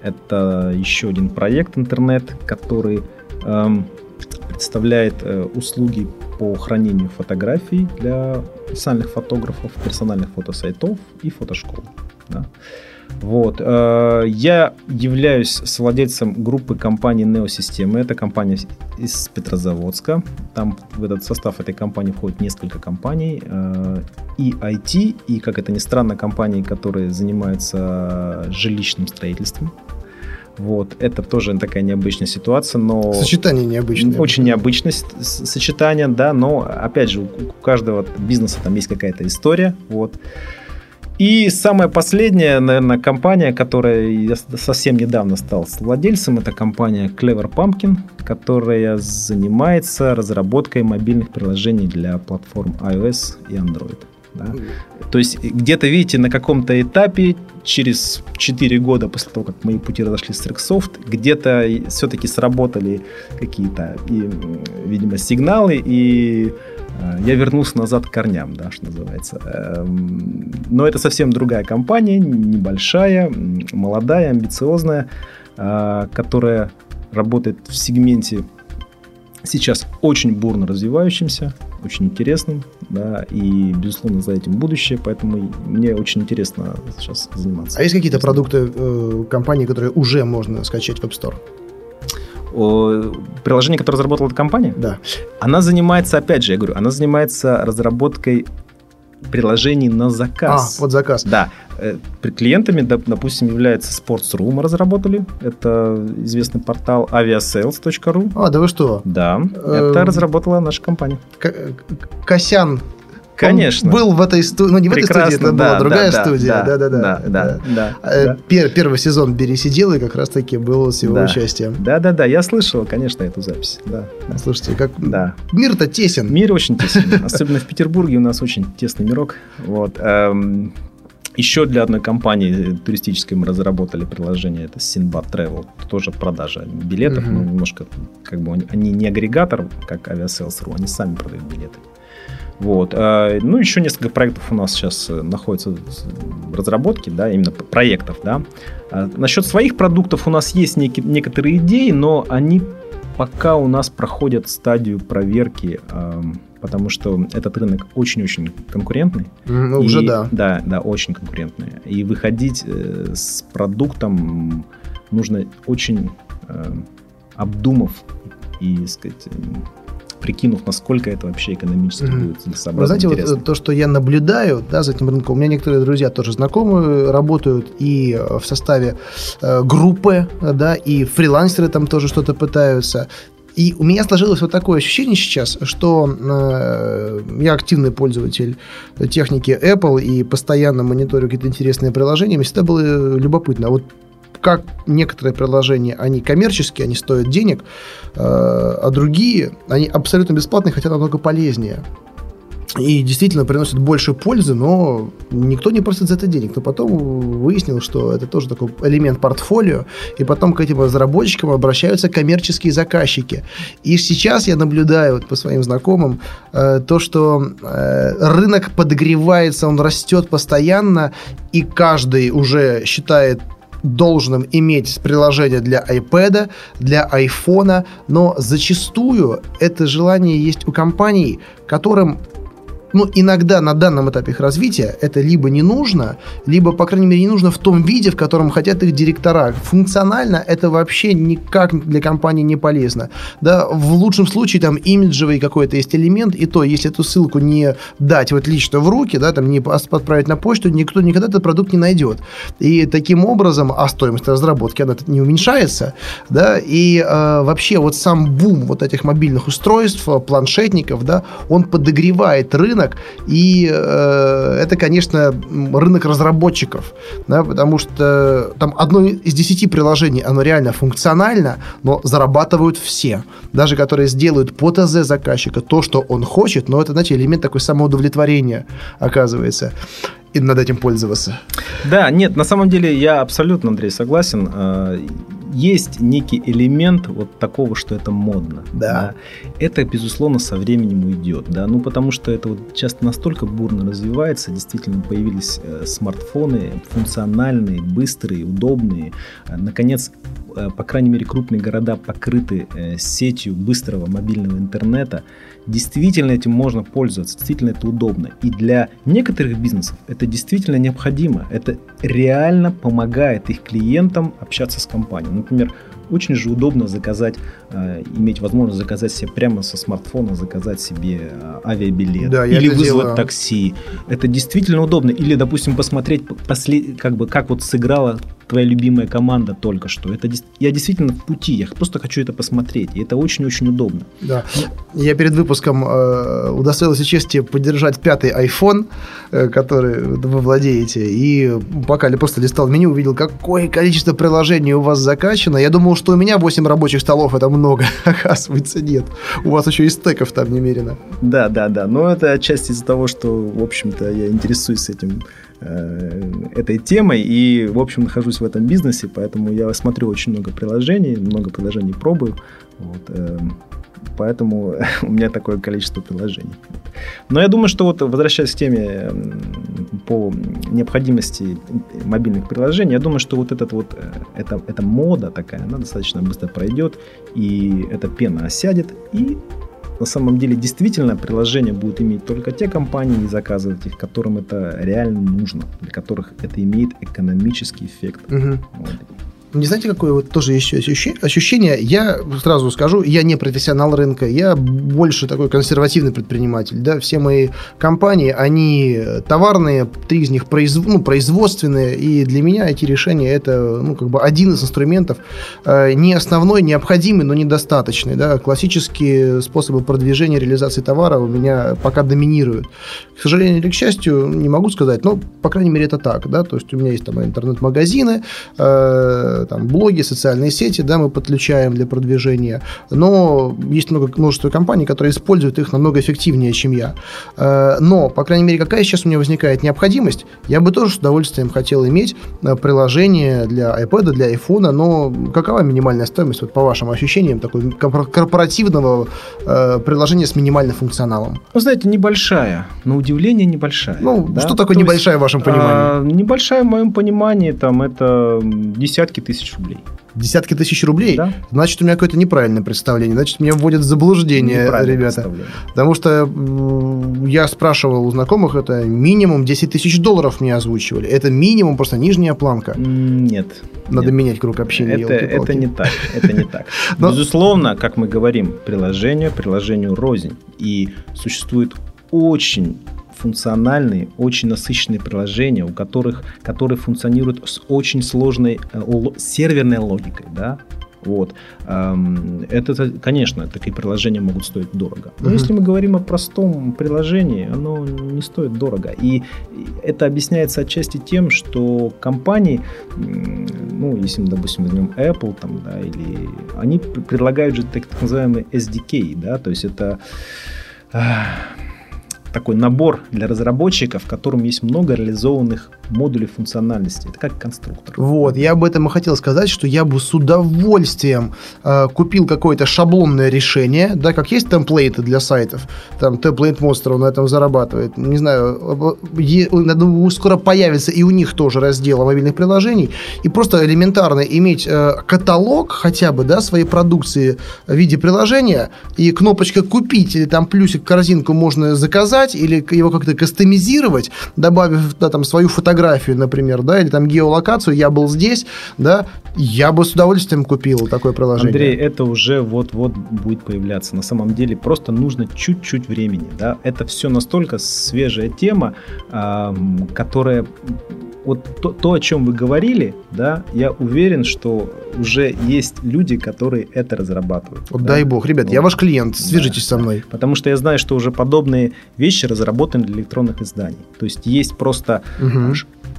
Это еще один проект интернет, который эм, представляет э, услуги по хранению фотографий для профессиональных фотографов, персональных фотосайтов и фотошкол. Да. Вот. Э, я являюсь совладельцем группы компании Неосистемы. Это компания из Петрозаводска. Там в этот состав этой компании входит несколько компаний. Э, и IT, и, как это ни странно, компании, которые занимаются жилищным строительством. Вот, это тоже такая необычная ситуация, но... Сочетание необычное. Очень необычное сочетание, да, но, опять же, у каждого бизнеса там есть какая-то история, вот. И самая последняя, наверное, компания, которая я совсем недавно стал владельцем, это компания Clever Pumpkin, которая занимается разработкой мобильных приложений для платформ iOS и Android. Да? То есть где-то, видите, на каком-то этапе, через 4 года после того, как мои пути разошлись с Rexsoft, где-то все-таки сработали какие-то, и, видимо, сигналы, и э, я вернулся назад к корням, да, что называется. Эм, но это совсем другая компания, небольшая, молодая, амбициозная, э, которая работает в сегменте сейчас очень бурно развивающимся, очень интересным, да, и, безусловно, за этим будущее, поэтому мне очень интересно сейчас заниматься. А есть какие-то продукты э, компании, которые уже можно скачать в App Store? Приложение, которое разработала эта компания? Да. Она занимается, опять же, я говорю, она занимается разработкой приложений на заказ. А, вот заказ. Да. Э, клиентами, допустим, является Sports.ru мы разработали. Это известный портал aviasales.ru. А, да вы что? Да. Это эм, разработала наша компания. Косян Конечно. Он был в этой студии, ну не в этой студии, это да, была другая да, студия. Да, да, да. да, да, да, да. Пер, первый сезон «Бери сидел» и как раз-таки был с его да. участием. Да, да, да, я слышал, конечно, эту запись. Да. Слушайте, как да. мир-то тесен. Мир очень тесен. *laughs* Особенно в Петербурге у нас очень тесный мирок. Вот. Эм, еще для одной компании туристической мы разработали приложение, это Sinbad Travel, тоже продажа билетов, uh-huh. но немножко, как бы, они не агрегатор, как Aviasales.ru, они сами продают билеты. Вот. А, ну, еще несколько проектов у нас сейчас э, находятся в разработке, да, именно проектов, да. А насчет своих продуктов у нас есть некие, некоторые идеи, но они пока у нас проходят стадию проверки, потому что этот рынок очень-очень конкурентный. Ну, и, уже да. Да, да, очень конкурентный. И выходить э, с продуктом нужно очень э, обдумав и, сказать, прикинув, насколько это вообще экономически mm-hmm. будет целесообразно. Вы знаете, интересно. вот то, что я наблюдаю да, за этим рынком, у меня некоторые друзья тоже знакомые работают и э, в составе э, группы, да, и фрилансеры там тоже что-то пытаются. И у меня сложилось вот такое ощущение сейчас, что э, я активный пользователь техники Apple и постоянно мониторю какие-то интересные приложения. Мне всегда было любопытно. А вот как некоторые приложения, они коммерческие, они стоят денег, э, а другие, они абсолютно бесплатные, хотя намного полезнее. И действительно приносят больше пользы, но никто не просит за это денег. Но потом выяснил, что это тоже такой элемент портфолио, и потом к этим разработчикам обращаются коммерческие заказчики. И сейчас я наблюдаю вот по своим знакомым э, то, что э, рынок подогревается, он растет постоянно, и каждый уже считает должным иметь приложение для iPad, для iPhone, но зачастую это желание есть у компаний, которым ну, иногда на данном этапе их развития это либо не нужно, либо, по крайней мере, не нужно в том виде, в котором хотят их директора. Функционально это вообще никак для компании не полезно. Да, в лучшем случае там имиджевый какой-то есть элемент, и то, если эту ссылку не дать вот лично в руки, да, там не отправить на почту, никто никогда этот продукт не найдет. И таким образом, а стоимость разработки, она не уменьшается, да, и э, вообще вот сам бум вот этих мобильных устройств, планшетников, да, он подогревает рынок рынок, и э, это, конечно, рынок разработчиков, да, потому что там одно из десяти приложений, оно реально функционально, но зарабатывают все, даже которые сделают по ТЗ заказчика то, что он хочет, но это, знаете, элемент такой самоудовлетворения оказывается и над этим пользоваться. Да, нет, на самом деле я абсолютно, Андрей, согласен. Э, есть некий элемент вот такого, что это модно. Да. да. Это, безусловно, со временем уйдет, да, ну потому что это вот часто настолько бурно развивается, действительно появились э, смартфоны функциональные, быстрые, удобные. Э, наконец, э, по крайней мере, крупные города покрыты сетью быстрого мобильного интернета. Действительно этим можно пользоваться, действительно это удобно. И для некоторых бизнесов это действительно необходимо. Это реально помогает их клиентам общаться с компанией. Например, очень же удобно заказать, э, иметь возможность заказать себе прямо со смартфона, заказать себе э, авиабилет да, или вызвать делаю. такси. Это действительно удобно. Или, допустим, посмотреть, послед... как бы, как вот сыграла твоя любимая команда только что. Это я действительно в пути, я просто хочу это посмотреть, и это очень-очень удобно. Да. Я перед выпуском э, удостоился чести поддержать пятый iPhone, э, который вы владеете, и пока я просто листал меню, увидел, какое количество приложений у вас закачано. Я думал, что у меня 8 рабочих столов это много, *laughs* оказывается нет. У вас еще и стеков там немерено. Да, да, да, но это отчасти из-за того, что, в общем-то, я интересуюсь этим этой темой и, в общем, нахожусь в этом бизнесе, поэтому я смотрю очень много приложений, много приложений пробую, вот, э, поэтому *laughs* у меня такое количество приложений. Но я думаю, что вот возвращаясь к теме по необходимости мобильных приложений, я думаю, что вот этот вот, э, это, эта мода такая, она достаточно быстро пройдет, и эта пена осядет, и на самом деле действительно приложение будут иметь только те компании и заказывать их, которым это реально нужно, для которых это имеет экономический эффект. Угу. Вот. Не знаете, какое вот тоже еще ощущение? Я сразу скажу, я не профессионал рынка, я больше такой консервативный предприниматель. Да? Все мои компании, они товарные, три из них произв... ну, производственные, и для меня эти решения это ну, как бы один из инструментов, э, не основной, необходимый, но недостаточный. Да? Классические способы продвижения, реализации товара у меня пока доминируют. К сожалению или к счастью, не могу сказать, но, по крайней мере, это так. Да? То есть у меня есть там интернет-магазины, э, там, блоги, социальные сети, да, мы подключаем для продвижения, но есть много, множество компаний, которые используют их намного эффективнее, чем я. Э, но, по крайней мере, какая сейчас у меня возникает необходимость, я бы тоже с удовольствием хотел иметь э, приложение для iPad, для iPhone, но какова минимальная стоимость, вот по вашим ощущениям, такой корпоративного э, приложения с минимальным функционалом? Вы знаете, небольшая, на удивление небольшая. Ну, да? что такое То небольшая есть, в вашем понимании? А, небольшая в моем понимании, там, это десятки тысяч рублей. Десятки тысяч рублей? Да. Значит, у меня какое-то неправильное представление. Значит, меня вводят в заблуждение, ребята. Потому что я спрашивал у знакомых, это минимум 10 тысяч долларов мне озвучивали. Это минимум, просто нижняя планка. Нет. Надо нет. менять круг общения. Это, это не так. Это не так. *laughs* Но... Безусловно, как мы говорим, приложение приложению рознь. И существует очень функциональные, очень насыщенные приложения, у которых, которые функционируют с очень сложной э, серверной логикой, да, вот. Эм, это, конечно, такие приложения могут стоить дорого. Но uh-huh. если мы говорим о простом приложении, оно не стоит дорого. И это объясняется отчасти тем, что компании, ну, если мы, допустим, возьмем Apple, там, да, или они предлагают же так, так называемый SDK, да, то есть это такой набор для разработчиков, в котором есть много реализованных модулей функциональности. Это как конструктор. Вот, я об этом и хотел сказать, что я бы с удовольствием э, купил какое-то шаблонное решение, да, как есть темплейты для сайтов, там Monster он на этом зарабатывает, не знаю, я думаю, скоро появится и у них тоже раздел мобильных приложений, и просто элементарно иметь э, каталог хотя бы, да, своей продукции в виде приложения, и кнопочка «Купить» или там плюсик корзинку можно заказать, переписать или его как-то кастомизировать, добавив да, там свою фотографию, например, да, или там геолокацию, я был здесь, да, я бы с удовольствием купил такое приложение. Андрей, это уже вот-вот будет появляться. На самом деле просто нужно чуть-чуть времени, да. Это все настолько свежая тема, которая вот то, то, о чем вы говорили, да, я уверен, что уже есть люди, которые это разрабатывают. Вот да? дай бог, ребят, вот. я ваш клиент, свяжитесь да, со мной. Потому что я знаю, что уже подобные вещи разработаны для электронных изданий. То есть есть просто угу.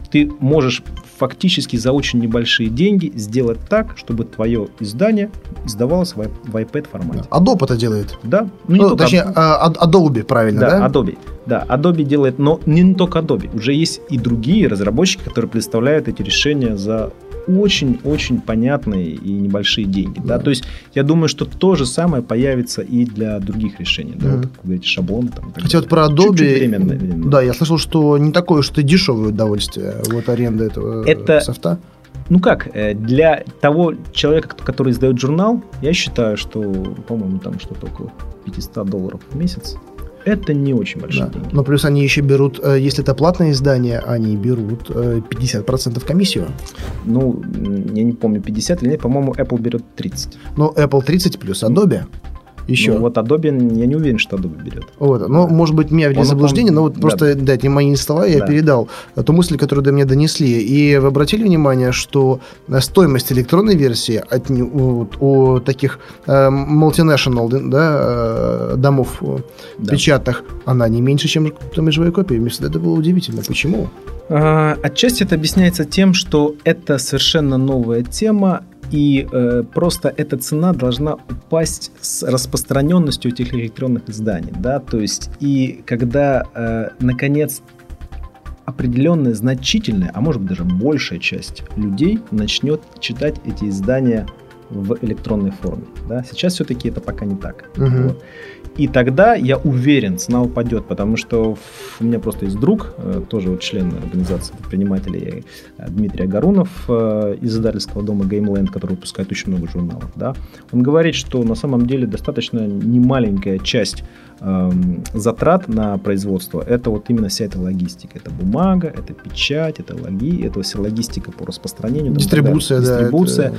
ты можешь фактически за очень небольшие деньги сделать так, чтобы твое издание издавалось в, в iPad формате. Adobe это делает. Да. Ну, не ну, только точнее, а, Adobe, правильно, да? Да, Adobe. Да, Adobe делает, но не только Adobe. Уже есть и другие разработчики, которые представляют эти решения за очень-очень понятные и небольшие деньги. Да. Да? То есть я думаю, что то же самое появится и для других решений. Да, mm-hmm. вот, как говорите, шаблоны. Там, Хотя вот про Adobe... Чуть-чуть временно, временно. Да, я слышал, что не такое уж и дешевое удовольствие вот аренда этого это, софта. Ну как, э, для того человека, который издает журнал, я считаю, что, по-моему, там что-то около 500 долларов в месяц это не очень большие да. деньги. Но плюс они еще берут, э, если это платное издание, они берут 50% э, комиссию. Ну, я не помню, 50 или нет, по-моему, Apple берет 30. Ну, Apple 30 плюс Adobe еще. Ну, вот Adobe, я не уверен, что Adobe берет. Вот, ну, может быть, меня ввели заблуждение, но вот да. просто, да, эти мои слова я да. передал, ту мысль, которую до меня донесли. И вы обратили внимание, что стоимость электронной версии от, у, у таких э, multinational да, э, домов да. печатных, она не меньше, чем стоимость живой копии. Мне всегда это было удивительно. Почему? А, отчасти это объясняется тем, что это совершенно новая тема, и э, просто эта цена должна упасть с распространенностью этих электронных изданий, да, то есть и когда, э, наконец, определенная значительная, а может быть даже большая часть людей начнет читать эти издания в электронной форме. Да? Сейчас все-таки это пока не так. Угу. Вот. И тогда, я уверен, цена упадет, потому что у меня просто есть друг, э, тоже вот член организации предпринимателей э, Дмитрий Агарунов э, из издательского дома GameLand, который выпускает очень много журналов. Да? Он говорит, что на самом деле достаточно немаленькая часть эм, затрат на производство это вот именно вся эта логистика. Это бумага, это печать, это логи, это вся логистика по распространению. Дистрибуция, да. Дистрибуция. Это...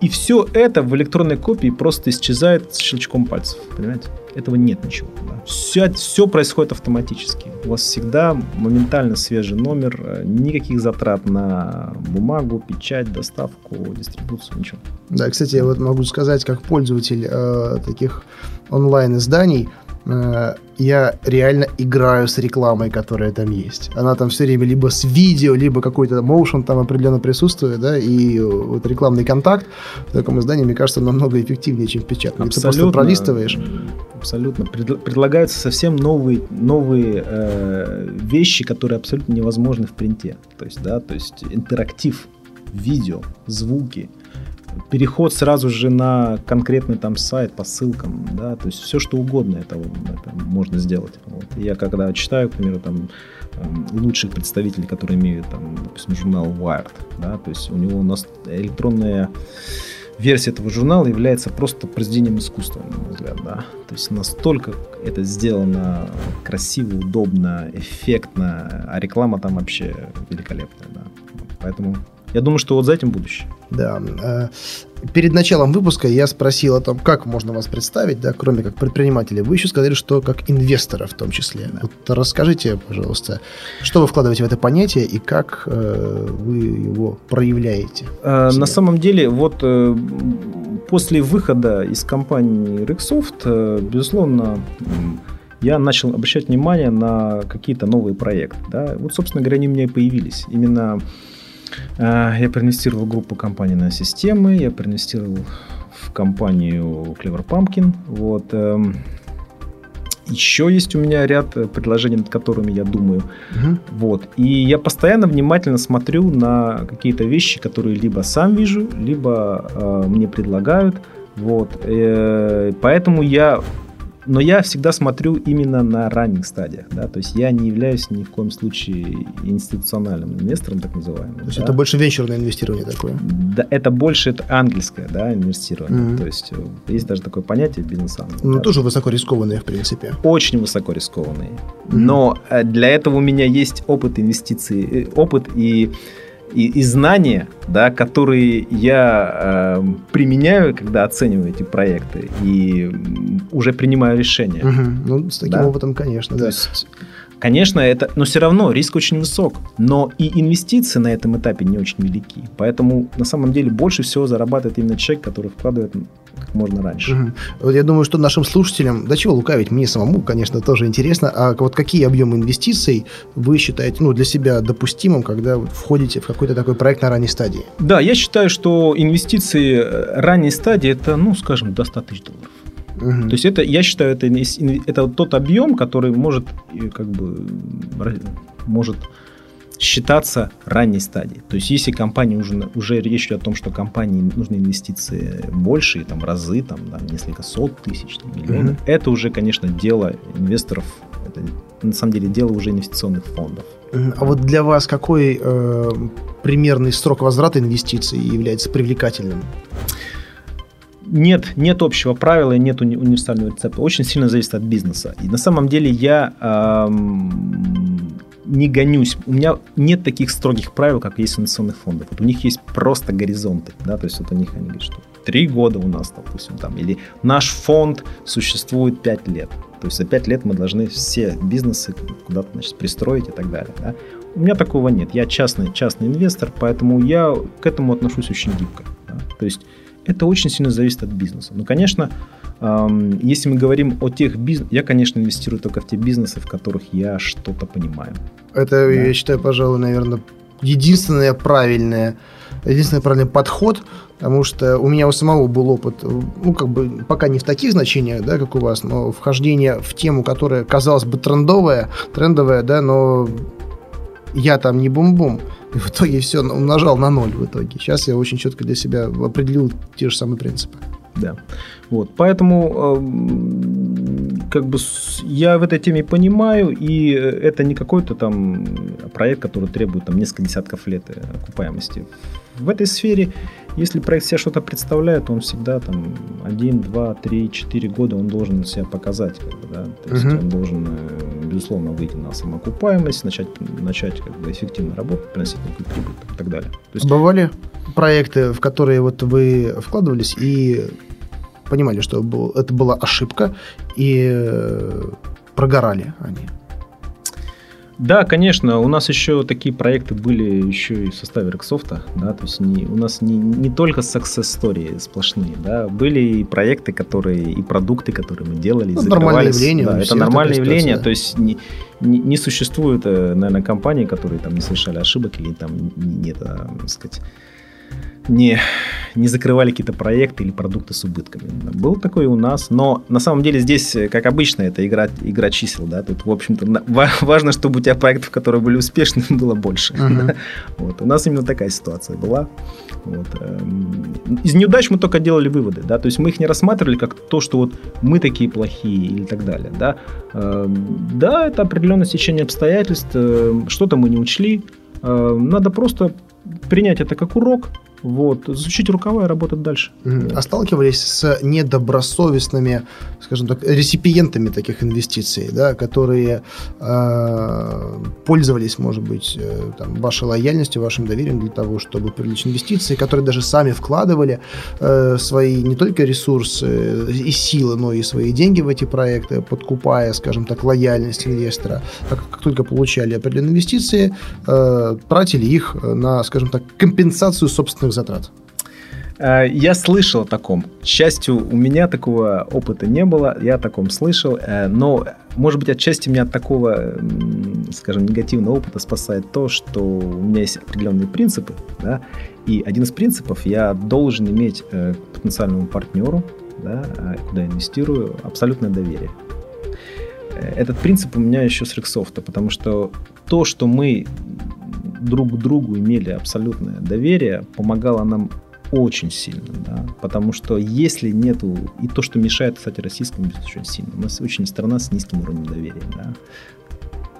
И все это в электронной копии просто исчезает с щелчком пальцев. Понимаете? Этого нет ничего. Да. Все, все происходит автоматически. У вас всегда моментально свежий номер, э, никаких затрат на бумагу, печать, доставку, дистрибуцию, ничего. Да, кстати, я вот могу сказать, как пользователь э, таких онлайн-изданий, я реально играю с рекламой, которая там есть. Она там все время либо с видео, либо какой-то моушен там определенно присутствует, да, и вот рекламный контакт в таком издании, мне кажется, намного эффективнее, чем в печатном. Абсолютно, Ты просто пролистываешь. Абсолютно. предлагаются совсем новые, новые э, вещи, которые абсолютно невозможны в принте. То есть, да, то есть интерактив, видео, звуки, переход сразу же на конкретный там сайт по ссылкам, да, то есть все что угодно это, это можно сделать. Вот. Я когда читаю, к примеру, там эм, лучших представителей, которые имеют там, допустим, журнал Wired, да, то есть у него у нас электронная версия этого журнала является просто произведением искусства, на мой взгляд, да. То есть настолько это сделано красиво, удобно, эффектно, а реклама там вообще великолепная, да. Поэтому я думаю, что вот за этим будущее. Да. Э, перед началом выпуска я спросил о том, как можно вас представить, да, кроме как предпринимателя. Вы еще сказали, что как инвестора в том числе. Да. Вот расскажите, пожалуйста, что вы вкладываете в это понятие и как э, вы его проявляете? Э, на самом деле, вот э, после выхода из компании Rexsoft, э, безусловно, я начал обращать внимание на какие-то новые проекты. Да? Вот, собственно говоря, они у меня и появились. Именно я проинвестировал в группу компаний на системы, я проинвестировал в компанию Clever Pumpkin. Вот. Эм, Еще есть у меня ряд предложений, над которыми я думаю. Угу. Вот. И я постоянно внимательно смотрю на какие-то вещи, которые либо сам вижу, либо э, мне предлагают. Вот. Э, поэтому я но я всегда смотрю именно на ранних стадиях, да, то есть я не являюсь ни в коем случае институциональным инвестором, так называемым. То есть да? это больше венчурное инвестирование такое? Да, это больше это ангельское, да, инвестирование. Mm-hmm. То есть э, есть даже такое понятие бизнес-ангел. Ну, да. тоже высоко рискованные, в принципе. Очень высоко рискованные. Mm-hmm. Но э, для этого у меня есть опыт инвестиций, э, опыт и и, и знания, да, которые я э, применяю, когда оцениваю эти проекты и уже принимаю решения. Угу. Ну, с таким да? опытом, конечно, То да. Есть, конечно, это, но все равно риск очень высок. Но и инвестиции на этом этапе не очень велики. Поэтому на самом деле больше всего зарабатывает именно человек, который вкладывает можно раньше. Угу. Вот я думаю, что нашим слушателям, да чего лукавить, мне самому, конечно, тоже интересно, а вот какие объемы инвестиций вы считаете ну, для себя допустимым, когда входите в какой-то такой проект на ранней стадии? Да, я считаю, что инвестиции э, ранней стадии это, ну, скажем, до 100 тысяч долларов. Угу. То есть это, я считаю, это, это тот объем, который может как бы может считаться ранней стадией. То есть, если компания уже, уже речь идет о том, что компании нужны инвестиции большие, там, разы, там, да, несколько сот тысяч, там, миллионов, mm-hmm. это уже, конечно, дело инвесторов, это на самом деле дело уже инвестиционных фондов. А вот для вас какой э, примерный срок возврата инвестиций является привлекательным? Нет, нет общего правила и нет уни- универсального рецепта. Очень сильно зависит от бизнеса. И на самом деле я эм, не гонюсь. У меня нет таких строгих правил, как есть у инвестиционных фондов. Вот у них есть просто горизонты. Да? То есть вот у них они говорят, что три года у нас, допустим, там, или наш фонд существует пять лет. То есть за пять лет мы должны все бизнесы куда-то значит, пристроить и так далее. Да? У меня такого нет. Я частный, частный инвестор, поэтому я к этому отношусь очень гибко. Да? То есть это очень сильно зависит от бизнеса. Ну, конечно, если мы говорим о тех бизнесах, я, конечно, инвестирую только в те бизнесы, в которых я что-то понимаю. Это, да. я считаю, пожалуй, наверное, единственное правильное, единственный правильный подход, потому что у меня у самого был опыт, ну, как бы, пока не в таких значениях, да, как у вас, но вхождение в тему, которая, казалось бы, трендовая, трендовая, да, но я там не бум-бум. И в итоге все умножал на ноль в итоге. Сейчас я очень четко для себя определил те же самые принципы. Да. Вот. Поэтому эм, как бы я в этой теме понимаю, и это не какой-то там проект, который требует там несколько десятков лет э, окупаемости. В этой сфере если проект себя что-то представляет, он всегда там 1, 2, 3, 4 года он должен себя показать. Как бы, да? То есть uh-huh. он должен, э, безусловно, выйти на самоокупаемость, начать, начать как бы, эффективно работать, приносить некую прибыль и так далее. То есть... Бывали проекты, в которые вот вы вкладывались и понимали, что это была ошибка, и э, прогорали они? Да, конечно, у нас еще такие проекты были еще и в составе Рексофта, да, то есть не, у нас не, не только success story сплошные, да, были и проекты, которые, и продукты, которые мы делали, ну, нормальное явление. Да, это нормальное явление, то есть не, не, не существует, э, наверное, компаний, которые там не совершали ошибок или там нет, так сказать, не, не закрывали какие-то проекты или продукты с убытками. Был такой у нас, но на самом деле здесь, э, как обычно, это игра, игра чисел, да, тут, в общем-то, *laughs* важно, чтобы у тебя проектов, которые были успешны, *laughs* было больше. Uh-huh. *laughs* Да? Вот. У нас именно такая ситуация была. Вот. Эм, из неудач мы только делали выводы, да, то есть мы их не рассматривали как то, что вот мы такие плохие или так далее, да. Эм, да, это определенное сечение обстоятельств, эм, что-то мы не учли, надо просто принять это как урок, вот, засучить рукава и работать дальше. А сталкивались с недобросовестными, скажем так, реципиентами таких инвестиций, да, которые э, пользовались, может быть, э, там, вашей лояльностью, вашим доверием для того, чтобы привлечь инвестиции, которые даже сами вкладывали э, свои не только ресурсы и силы, но и свои деньги в эти проекты, подкупая, скажем так, лояльность инвестора. Так как только получали определенные инвестиции, э, тратили их на, скажем так, компенсацию собственных затрат? Э, я слышал о таком. К счастью, у меня такого опыта не было, я о таком слышал, э, но, может быть, отчасти меня от такого, скажем, негативного опыта спасает то, что у меня есть определенные принципы, да, и один из принципов, я должен иметь э, к потенциальному партнеру, да, куда инвестирую, абсолютное доверие. Этот принцип у меня еще с Рексофта, потому что то, что мы друг к другу имели абсолютное доверие, помогало нам очень сильно, да, потому что если нету, и то, что мешает, кстати, российскому бизнесу очень сильно, у нас очень страна с низким уровнем доверия, да,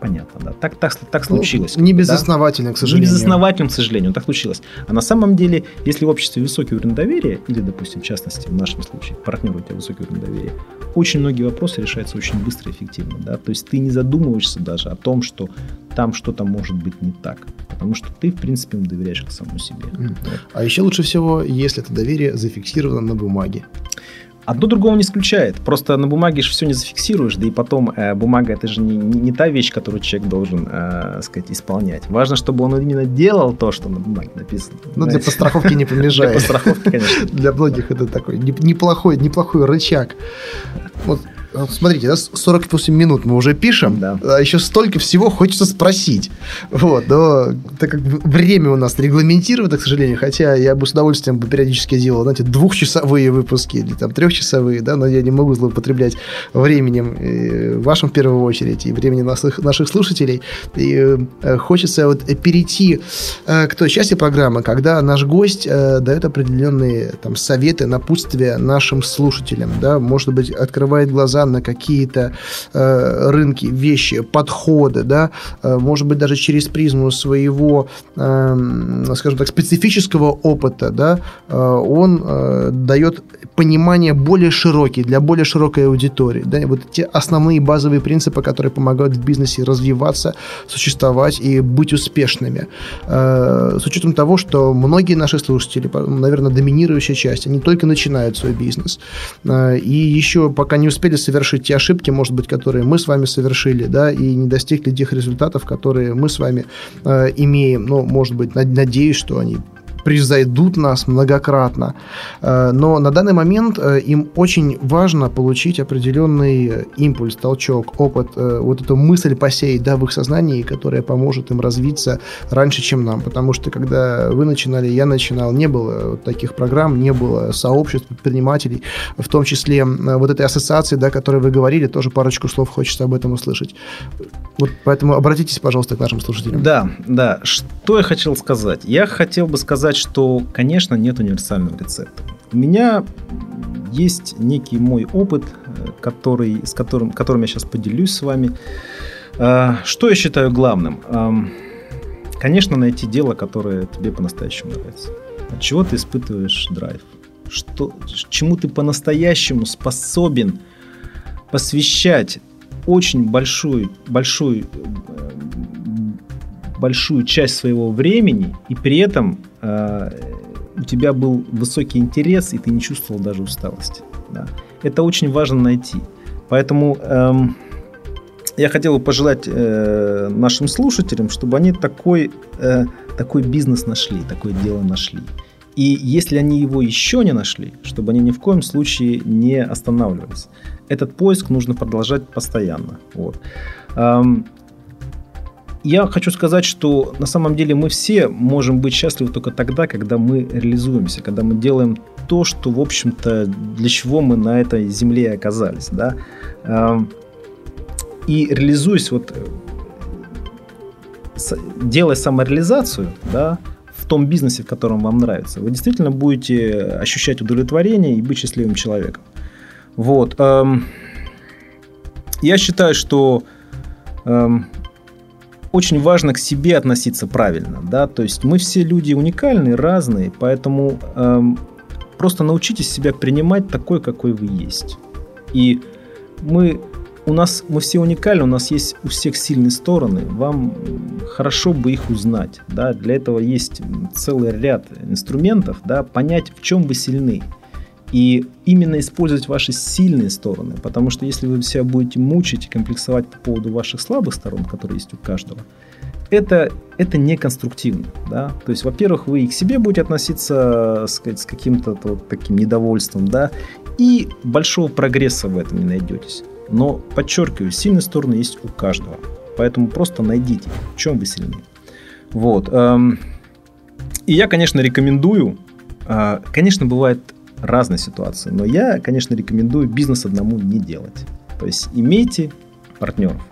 понятно, да. Так, так, так ну, случилось. Ну, не безосновательно, да? к сожалению. Не безосновательно, к сожалению, так случилось. А на самом деле, если в обществе высокий уровень доверия, или, допустим, в частности, в нашем случае, партнер у тебя высокий уровень доверия, очень многие вопросы решаются очень быстро и эффективно, да. То есть ты не задумываешься даже о том, что там что-то может быть не так. Потому что ты, в принципе, доверяешь к самому себе. Mm. А еще лучше всего, если это доверие зафиксировано на бумаге. Одно другого не исключает. Просто на бумаге же все не зафиксируешь, да и потом э, бумага это же не, не, не та вещь, которую человек должен, э, сказать, исполнять. Важно, чтобы он именно делал то, что на бумаге написано. Ну, для постраховки не *laughs* помешает. Для постраховки, конечно. Для многих это такой неплохой, неплохой рычаг. Вот смотрите, да, 48 минут мы уже пишем, да. а еще столько всего хочется спросить. Вот, но так как время у нас регламентировано, к сожалению, хотя я бы с удовольствием бы периодически делал, знаете, двухчасовые выпуски или там трехчасовые, да, но я не могу злоупотреблять временем э, вашим в первую очередь и временем наших, наших слушателей. И э, хочется вот перейти э, к той части программы, когда наш гость дает определенные там советы, напутствия нашим слушателям, да, может быть, открывает глаза на какие-то э, рынки, вещи, подходы, да, э, может быть, даже через призму своего, э, скажем так, специфического опыта, да, э, он э, дает понимание более широкий, для более широкой аудитории, да, вот те основные базовые принципы, которые помогают в бизнесе развиваться, существовать и быть успешными. Э, с учетом того, что многие наши слушатели, наверное, доминирующая часть, они только начинают свой бизнес. Э, и еще пока не успели совершить те ошибки, может быть, которые мы с вами совершили, да, и не достигли тех результатов, которые мы с вами э, имеем. Ну, может быть, надеюсь, что они превзойдут нас многократно. Э, но на данный момент э, им очень важно получить определенный импульс, толчок, опыт, э, вот эту мысль посеять да, в их сознании, которая поможет им развиться раньше, чем нам. Потому что когда вы начинали, я начинал, не было таких программ, не было сообществ предпринимателей, в том числе вот этой ассоциации, да, о которой вы говорили, тоже парочку слов хочется об этом услышать. Вот поэтому обратитесь, пожалуйста, к нашим слушателям. Да, да. Что я хотел сказать? Я хотел бы сказать, сказать, что, конечно, нет универсального рецепта. У меня есть некий мой опыт, э, который, с которым, которым я сейчас поделюсь с вами. А, что я считаю главным? Конечно, найти дело, которое тебе по-настоящему нравится. От чего ты испытываешь драйв? Что, чему ты по-настоящему способен посвящать очень большую, большую, э, большую часть своего времени и при этом Э, у тебя был высокий интерес, и ты не чувствовал даже усталости. Да. Это очень важно найти. Поэтому эм, я хотел бы пожелать э, нашим слушателям, чтобы они такой, э, такой бизнес нашли, такое дело нашли. И если они его еще не нашли, чтобы они ни в коем случае не останавливались. Этот поиск нужно продолжать постоянно. Вот. Эм, я хочу сказать, что на самом деле мы все можем быть счастливы только тогда, когда мы реализуемся, когда мы делаем то, что, в общем-то, для чего мы на этой земле оказались, да. Эм, и реализуясь, вот, делая самореализацию, да, в том бизнесе, в котором вам нравится, вы действительно будете ощущать удовлетворение и быть счастливым человеком. Вот. Эм, я считаю, что эм, очень важно к себе относиться правильно, да, то есть мы все люди уникальные, разные, поэтому эм, просто научитесь себя принимать такой, какой вы есть. И мы у нас мы все уникальны, у нас есть у всех сильные стороны, вам хорошо бы их узнать, да, для этого есть целый ряд инструментов, да, понять, в чем вы сильны. И именно использовать ваши сильные стороны, потому что если вы себя будете мучить и комплексовать по поводу ваших слабых сторон, которые есть у каждого, это, это не конструктивно. Да? То есть, во-первых, вы и к себе будете относиться сказать, с каким-то вот таким недовольством, да, и большого прогресса в этом не найдетесь. Но, подчеркиваю, сильные стороны есть у каждого. Поэтому просто найдите, в чем вы сильны. Вот. Эм, и я, конечно, рекомендую. Э, конечно, бывает разные ситуации. Но я, конечно, рекомендую бизнес одному не делать. То есть имейте партнеров,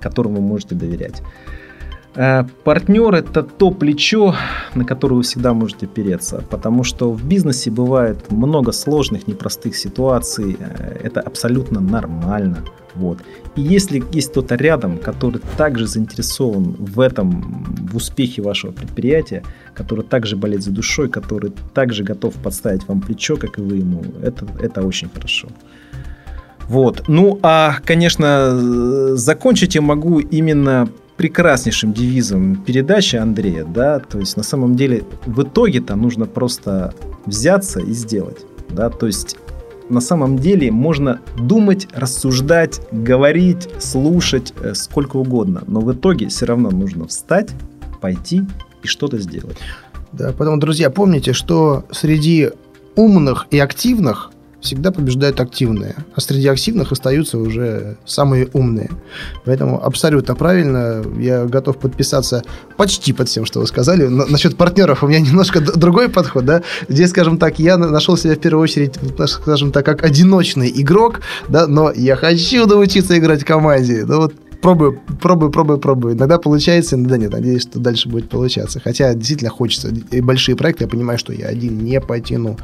которым вы можете доверять. Э, партнер это то плечо, на которое вы всегда можете переться, потому что в бизнесе бывает много сложных, непростых ситуаций, э, это абсолютно нормально. Вот. И если есть кто-то рядом, который также заинтересован в этом, в успехе вашего предприятия, который также болеет за душой, который также готов подставить вам плечо, как и вы ему, это, это очень хорошо. Вот. Ну, а, конечно, закончить я могу именно прекраснейшим девизом передачи Андрея, да, то есть на самом деле в итоге-то нужно просто взяться и сделать, да, то есть на самом деле можно думать, рассуждать, говорить, слушать э, сколько угодно, но в итоге все равно нужно встать, пойти и что-то сделать. Да, поэтому, друзья, помните, что среди умных и активных всегда побеждают активные, а среди активных остаются уже самые умные. Поэтому абсолютно правильно, я готов подписаться почти под всем, что вы сказали. Но насчет партнеров у меня немножко другой подход, да. Здесь, скажем так, я нашел себя в первую очередь, скажем так, как одиночный игрок, да, но я хочу научиться играть в команде. Ну вот пробую, пробую, пробую, пробую. Иногда получается, иногда нет. Надеюсь, что дальше будет получаться. Хотя действительно хочется. И большие проекты, я понимаю, что я один не потяну.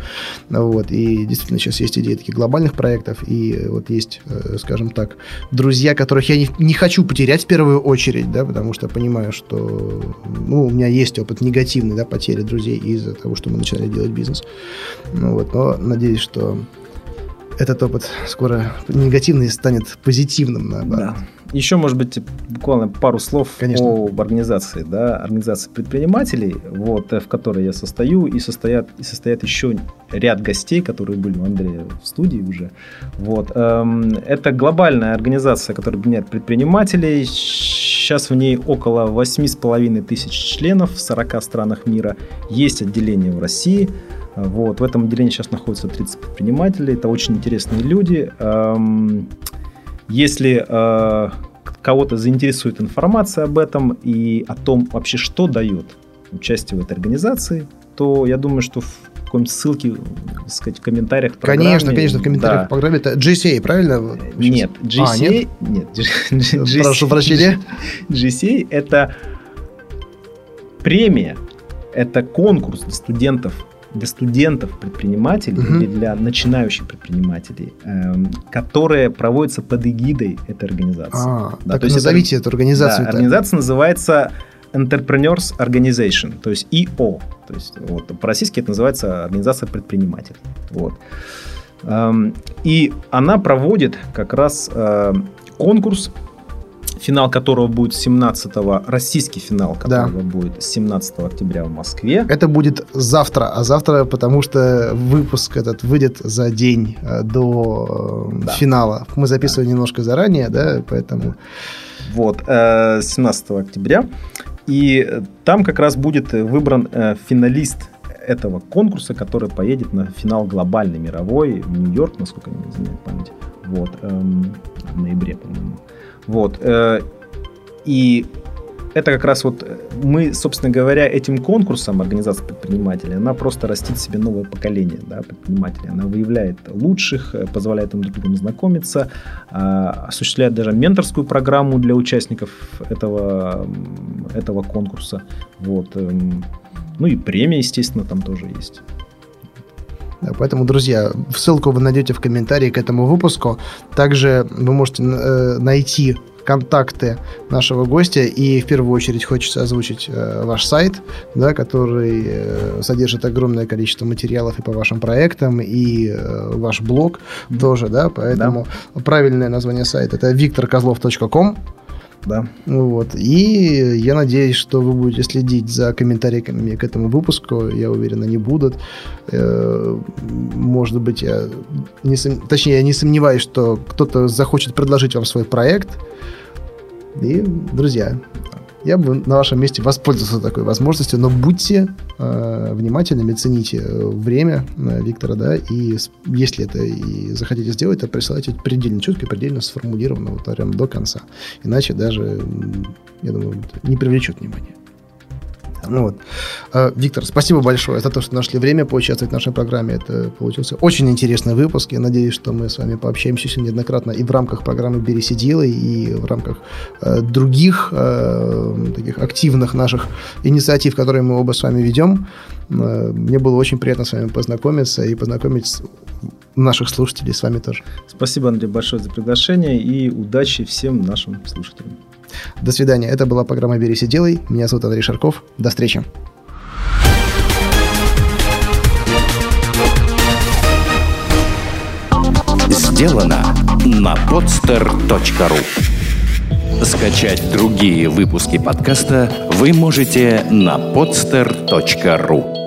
Вот. И действительно сейчас есть идеи таких глобальных проектов. И вот есть, э, скажем так, друзья, которых я не, не хочу потерять в первую очередь, да, потому что понимаю, что ну, у меня есть опыт негативный, да, потери друзей из-за того, что мы начали делать бизнес. Ну, вот. Но надеюсь, что этот опыт скоро негативный станет позитивным, наоборот. Да. Еще, может быть, буквально пару слов Конечно. об организации, да, организации предпринимателей, вот, в которой я состою, и состоят, и состоят еще ряд гостей, которые были у Андрея в студии уже. Вот. Эм, это глобальная организация, которая объединяет предпринимателей. Сейчас в ней около 8,5 тысяч членов в 40 странах мира. Есть отделение в России. Вот. В этом отделении сейчас находится 30 предпринимателей. Это очень интересные люди. Если э, кого-то заинтересует информация об этом и о том вообще, что дает участие в этой организации, то я думаю, что в какой-нибудь ссылке, так сказать, в комментариях к программе. Конечно, конечно, в комментариях да. к программе. Это GCA, правильно? Нет, GCA... А, нет? нет GCA, Прошу *laughs* прощения. GCA – это премия, это конкурс для студентов для студентов-предпринимателей угу. или для начинающих предпринимателей, эм, которые проводятся под эгидой этой организации. А, да, так то есть назовите это, эту организацию. Да, организация называется Entrepreneurs Organization, то есть ИО. То есть вот, по-российски это называется Организация предпринимателей. Вот. Эм, и она проводит как раз э, конкурс финал которого будет 17 российский финал которого да. будет 17 октября в Москве. Это будет завтра, а завтра, потому что выпуск этот выйдет за день э, до э, да. финала. Мы записываем да. немножко заранее, да, поэтому... Вот, 17 э, октября. И там как раз будет выбран финалист этого конкурса, который поедет на финал глобальный мировой в Нью-Йорк, насколько мне изменяет память. Вот, эм, в ноябре, по-моему. Вот. Э, и это как раз вот мы, собственно говоря, этим конкурсом организации предпринимателей, она просто растит себе новое поколение да, предпринимателей. Она выявляет лучших, э, позволяет им друг с другом знакомиться, а, осуществляет даже менторскую программу для участников этого, этого конкурса. Вот. Эм, ну и премия, естественно, там тоже есть. Поэтому, друзья, ссылку вы найдете в комментарии к этому выпуску. Также вы можете э, найти контакты нашего гостя. И в первую очередь хочется озвучить э, ваш сайт, да, который э, содержит огромное количество материалов и по вашим проектам, и э, ваш блог mm-hmm. тоже, да, поэтому да. правильное название сайта это викторкозлов.ком да. Вот. И я надеюсь, что вы будете следить за комментариями к этому выпуску. Я уверен, они будут. Э, может быть, я не сом... точнее, я не сомневаюсь, что кто-то захочет предложить вам свой проект. И, друзья, я бы на вашем месте воспользовался такой возможностью, но будьте э, внимательными, цените э, время э, Виктора, да, и если это и захотите сделать, то присылайте предельно четко, предельно сформулированно, вот до конца. Иначе даже, я думаю, не привлечет внимания. Ну вот. А, Виктор, спасибо большое за то, что нашли время поучаствовать в нашей программе. Это получился очень интересный выпуск. Я надеюсь, что мы с вами пообщаемся еще неоднократно и в рамках программы «Бери сиделы», и в рамках э, других э, таких активных наших инициатив, которые мы оба с вами ведем. Э, мне было очень приятно с вами познакомиться и познакомить наших слушателей с вами тоже. Спасибо, Андрей, большое за приглашение и удачи всем нашим слушателям. До свидания. Это была программа «Берись и делай». Меня зовут Андрей Шарков. До встречи. Сделано на podster.ru Скачать другие выпуски подкаста вы можете на podster.ru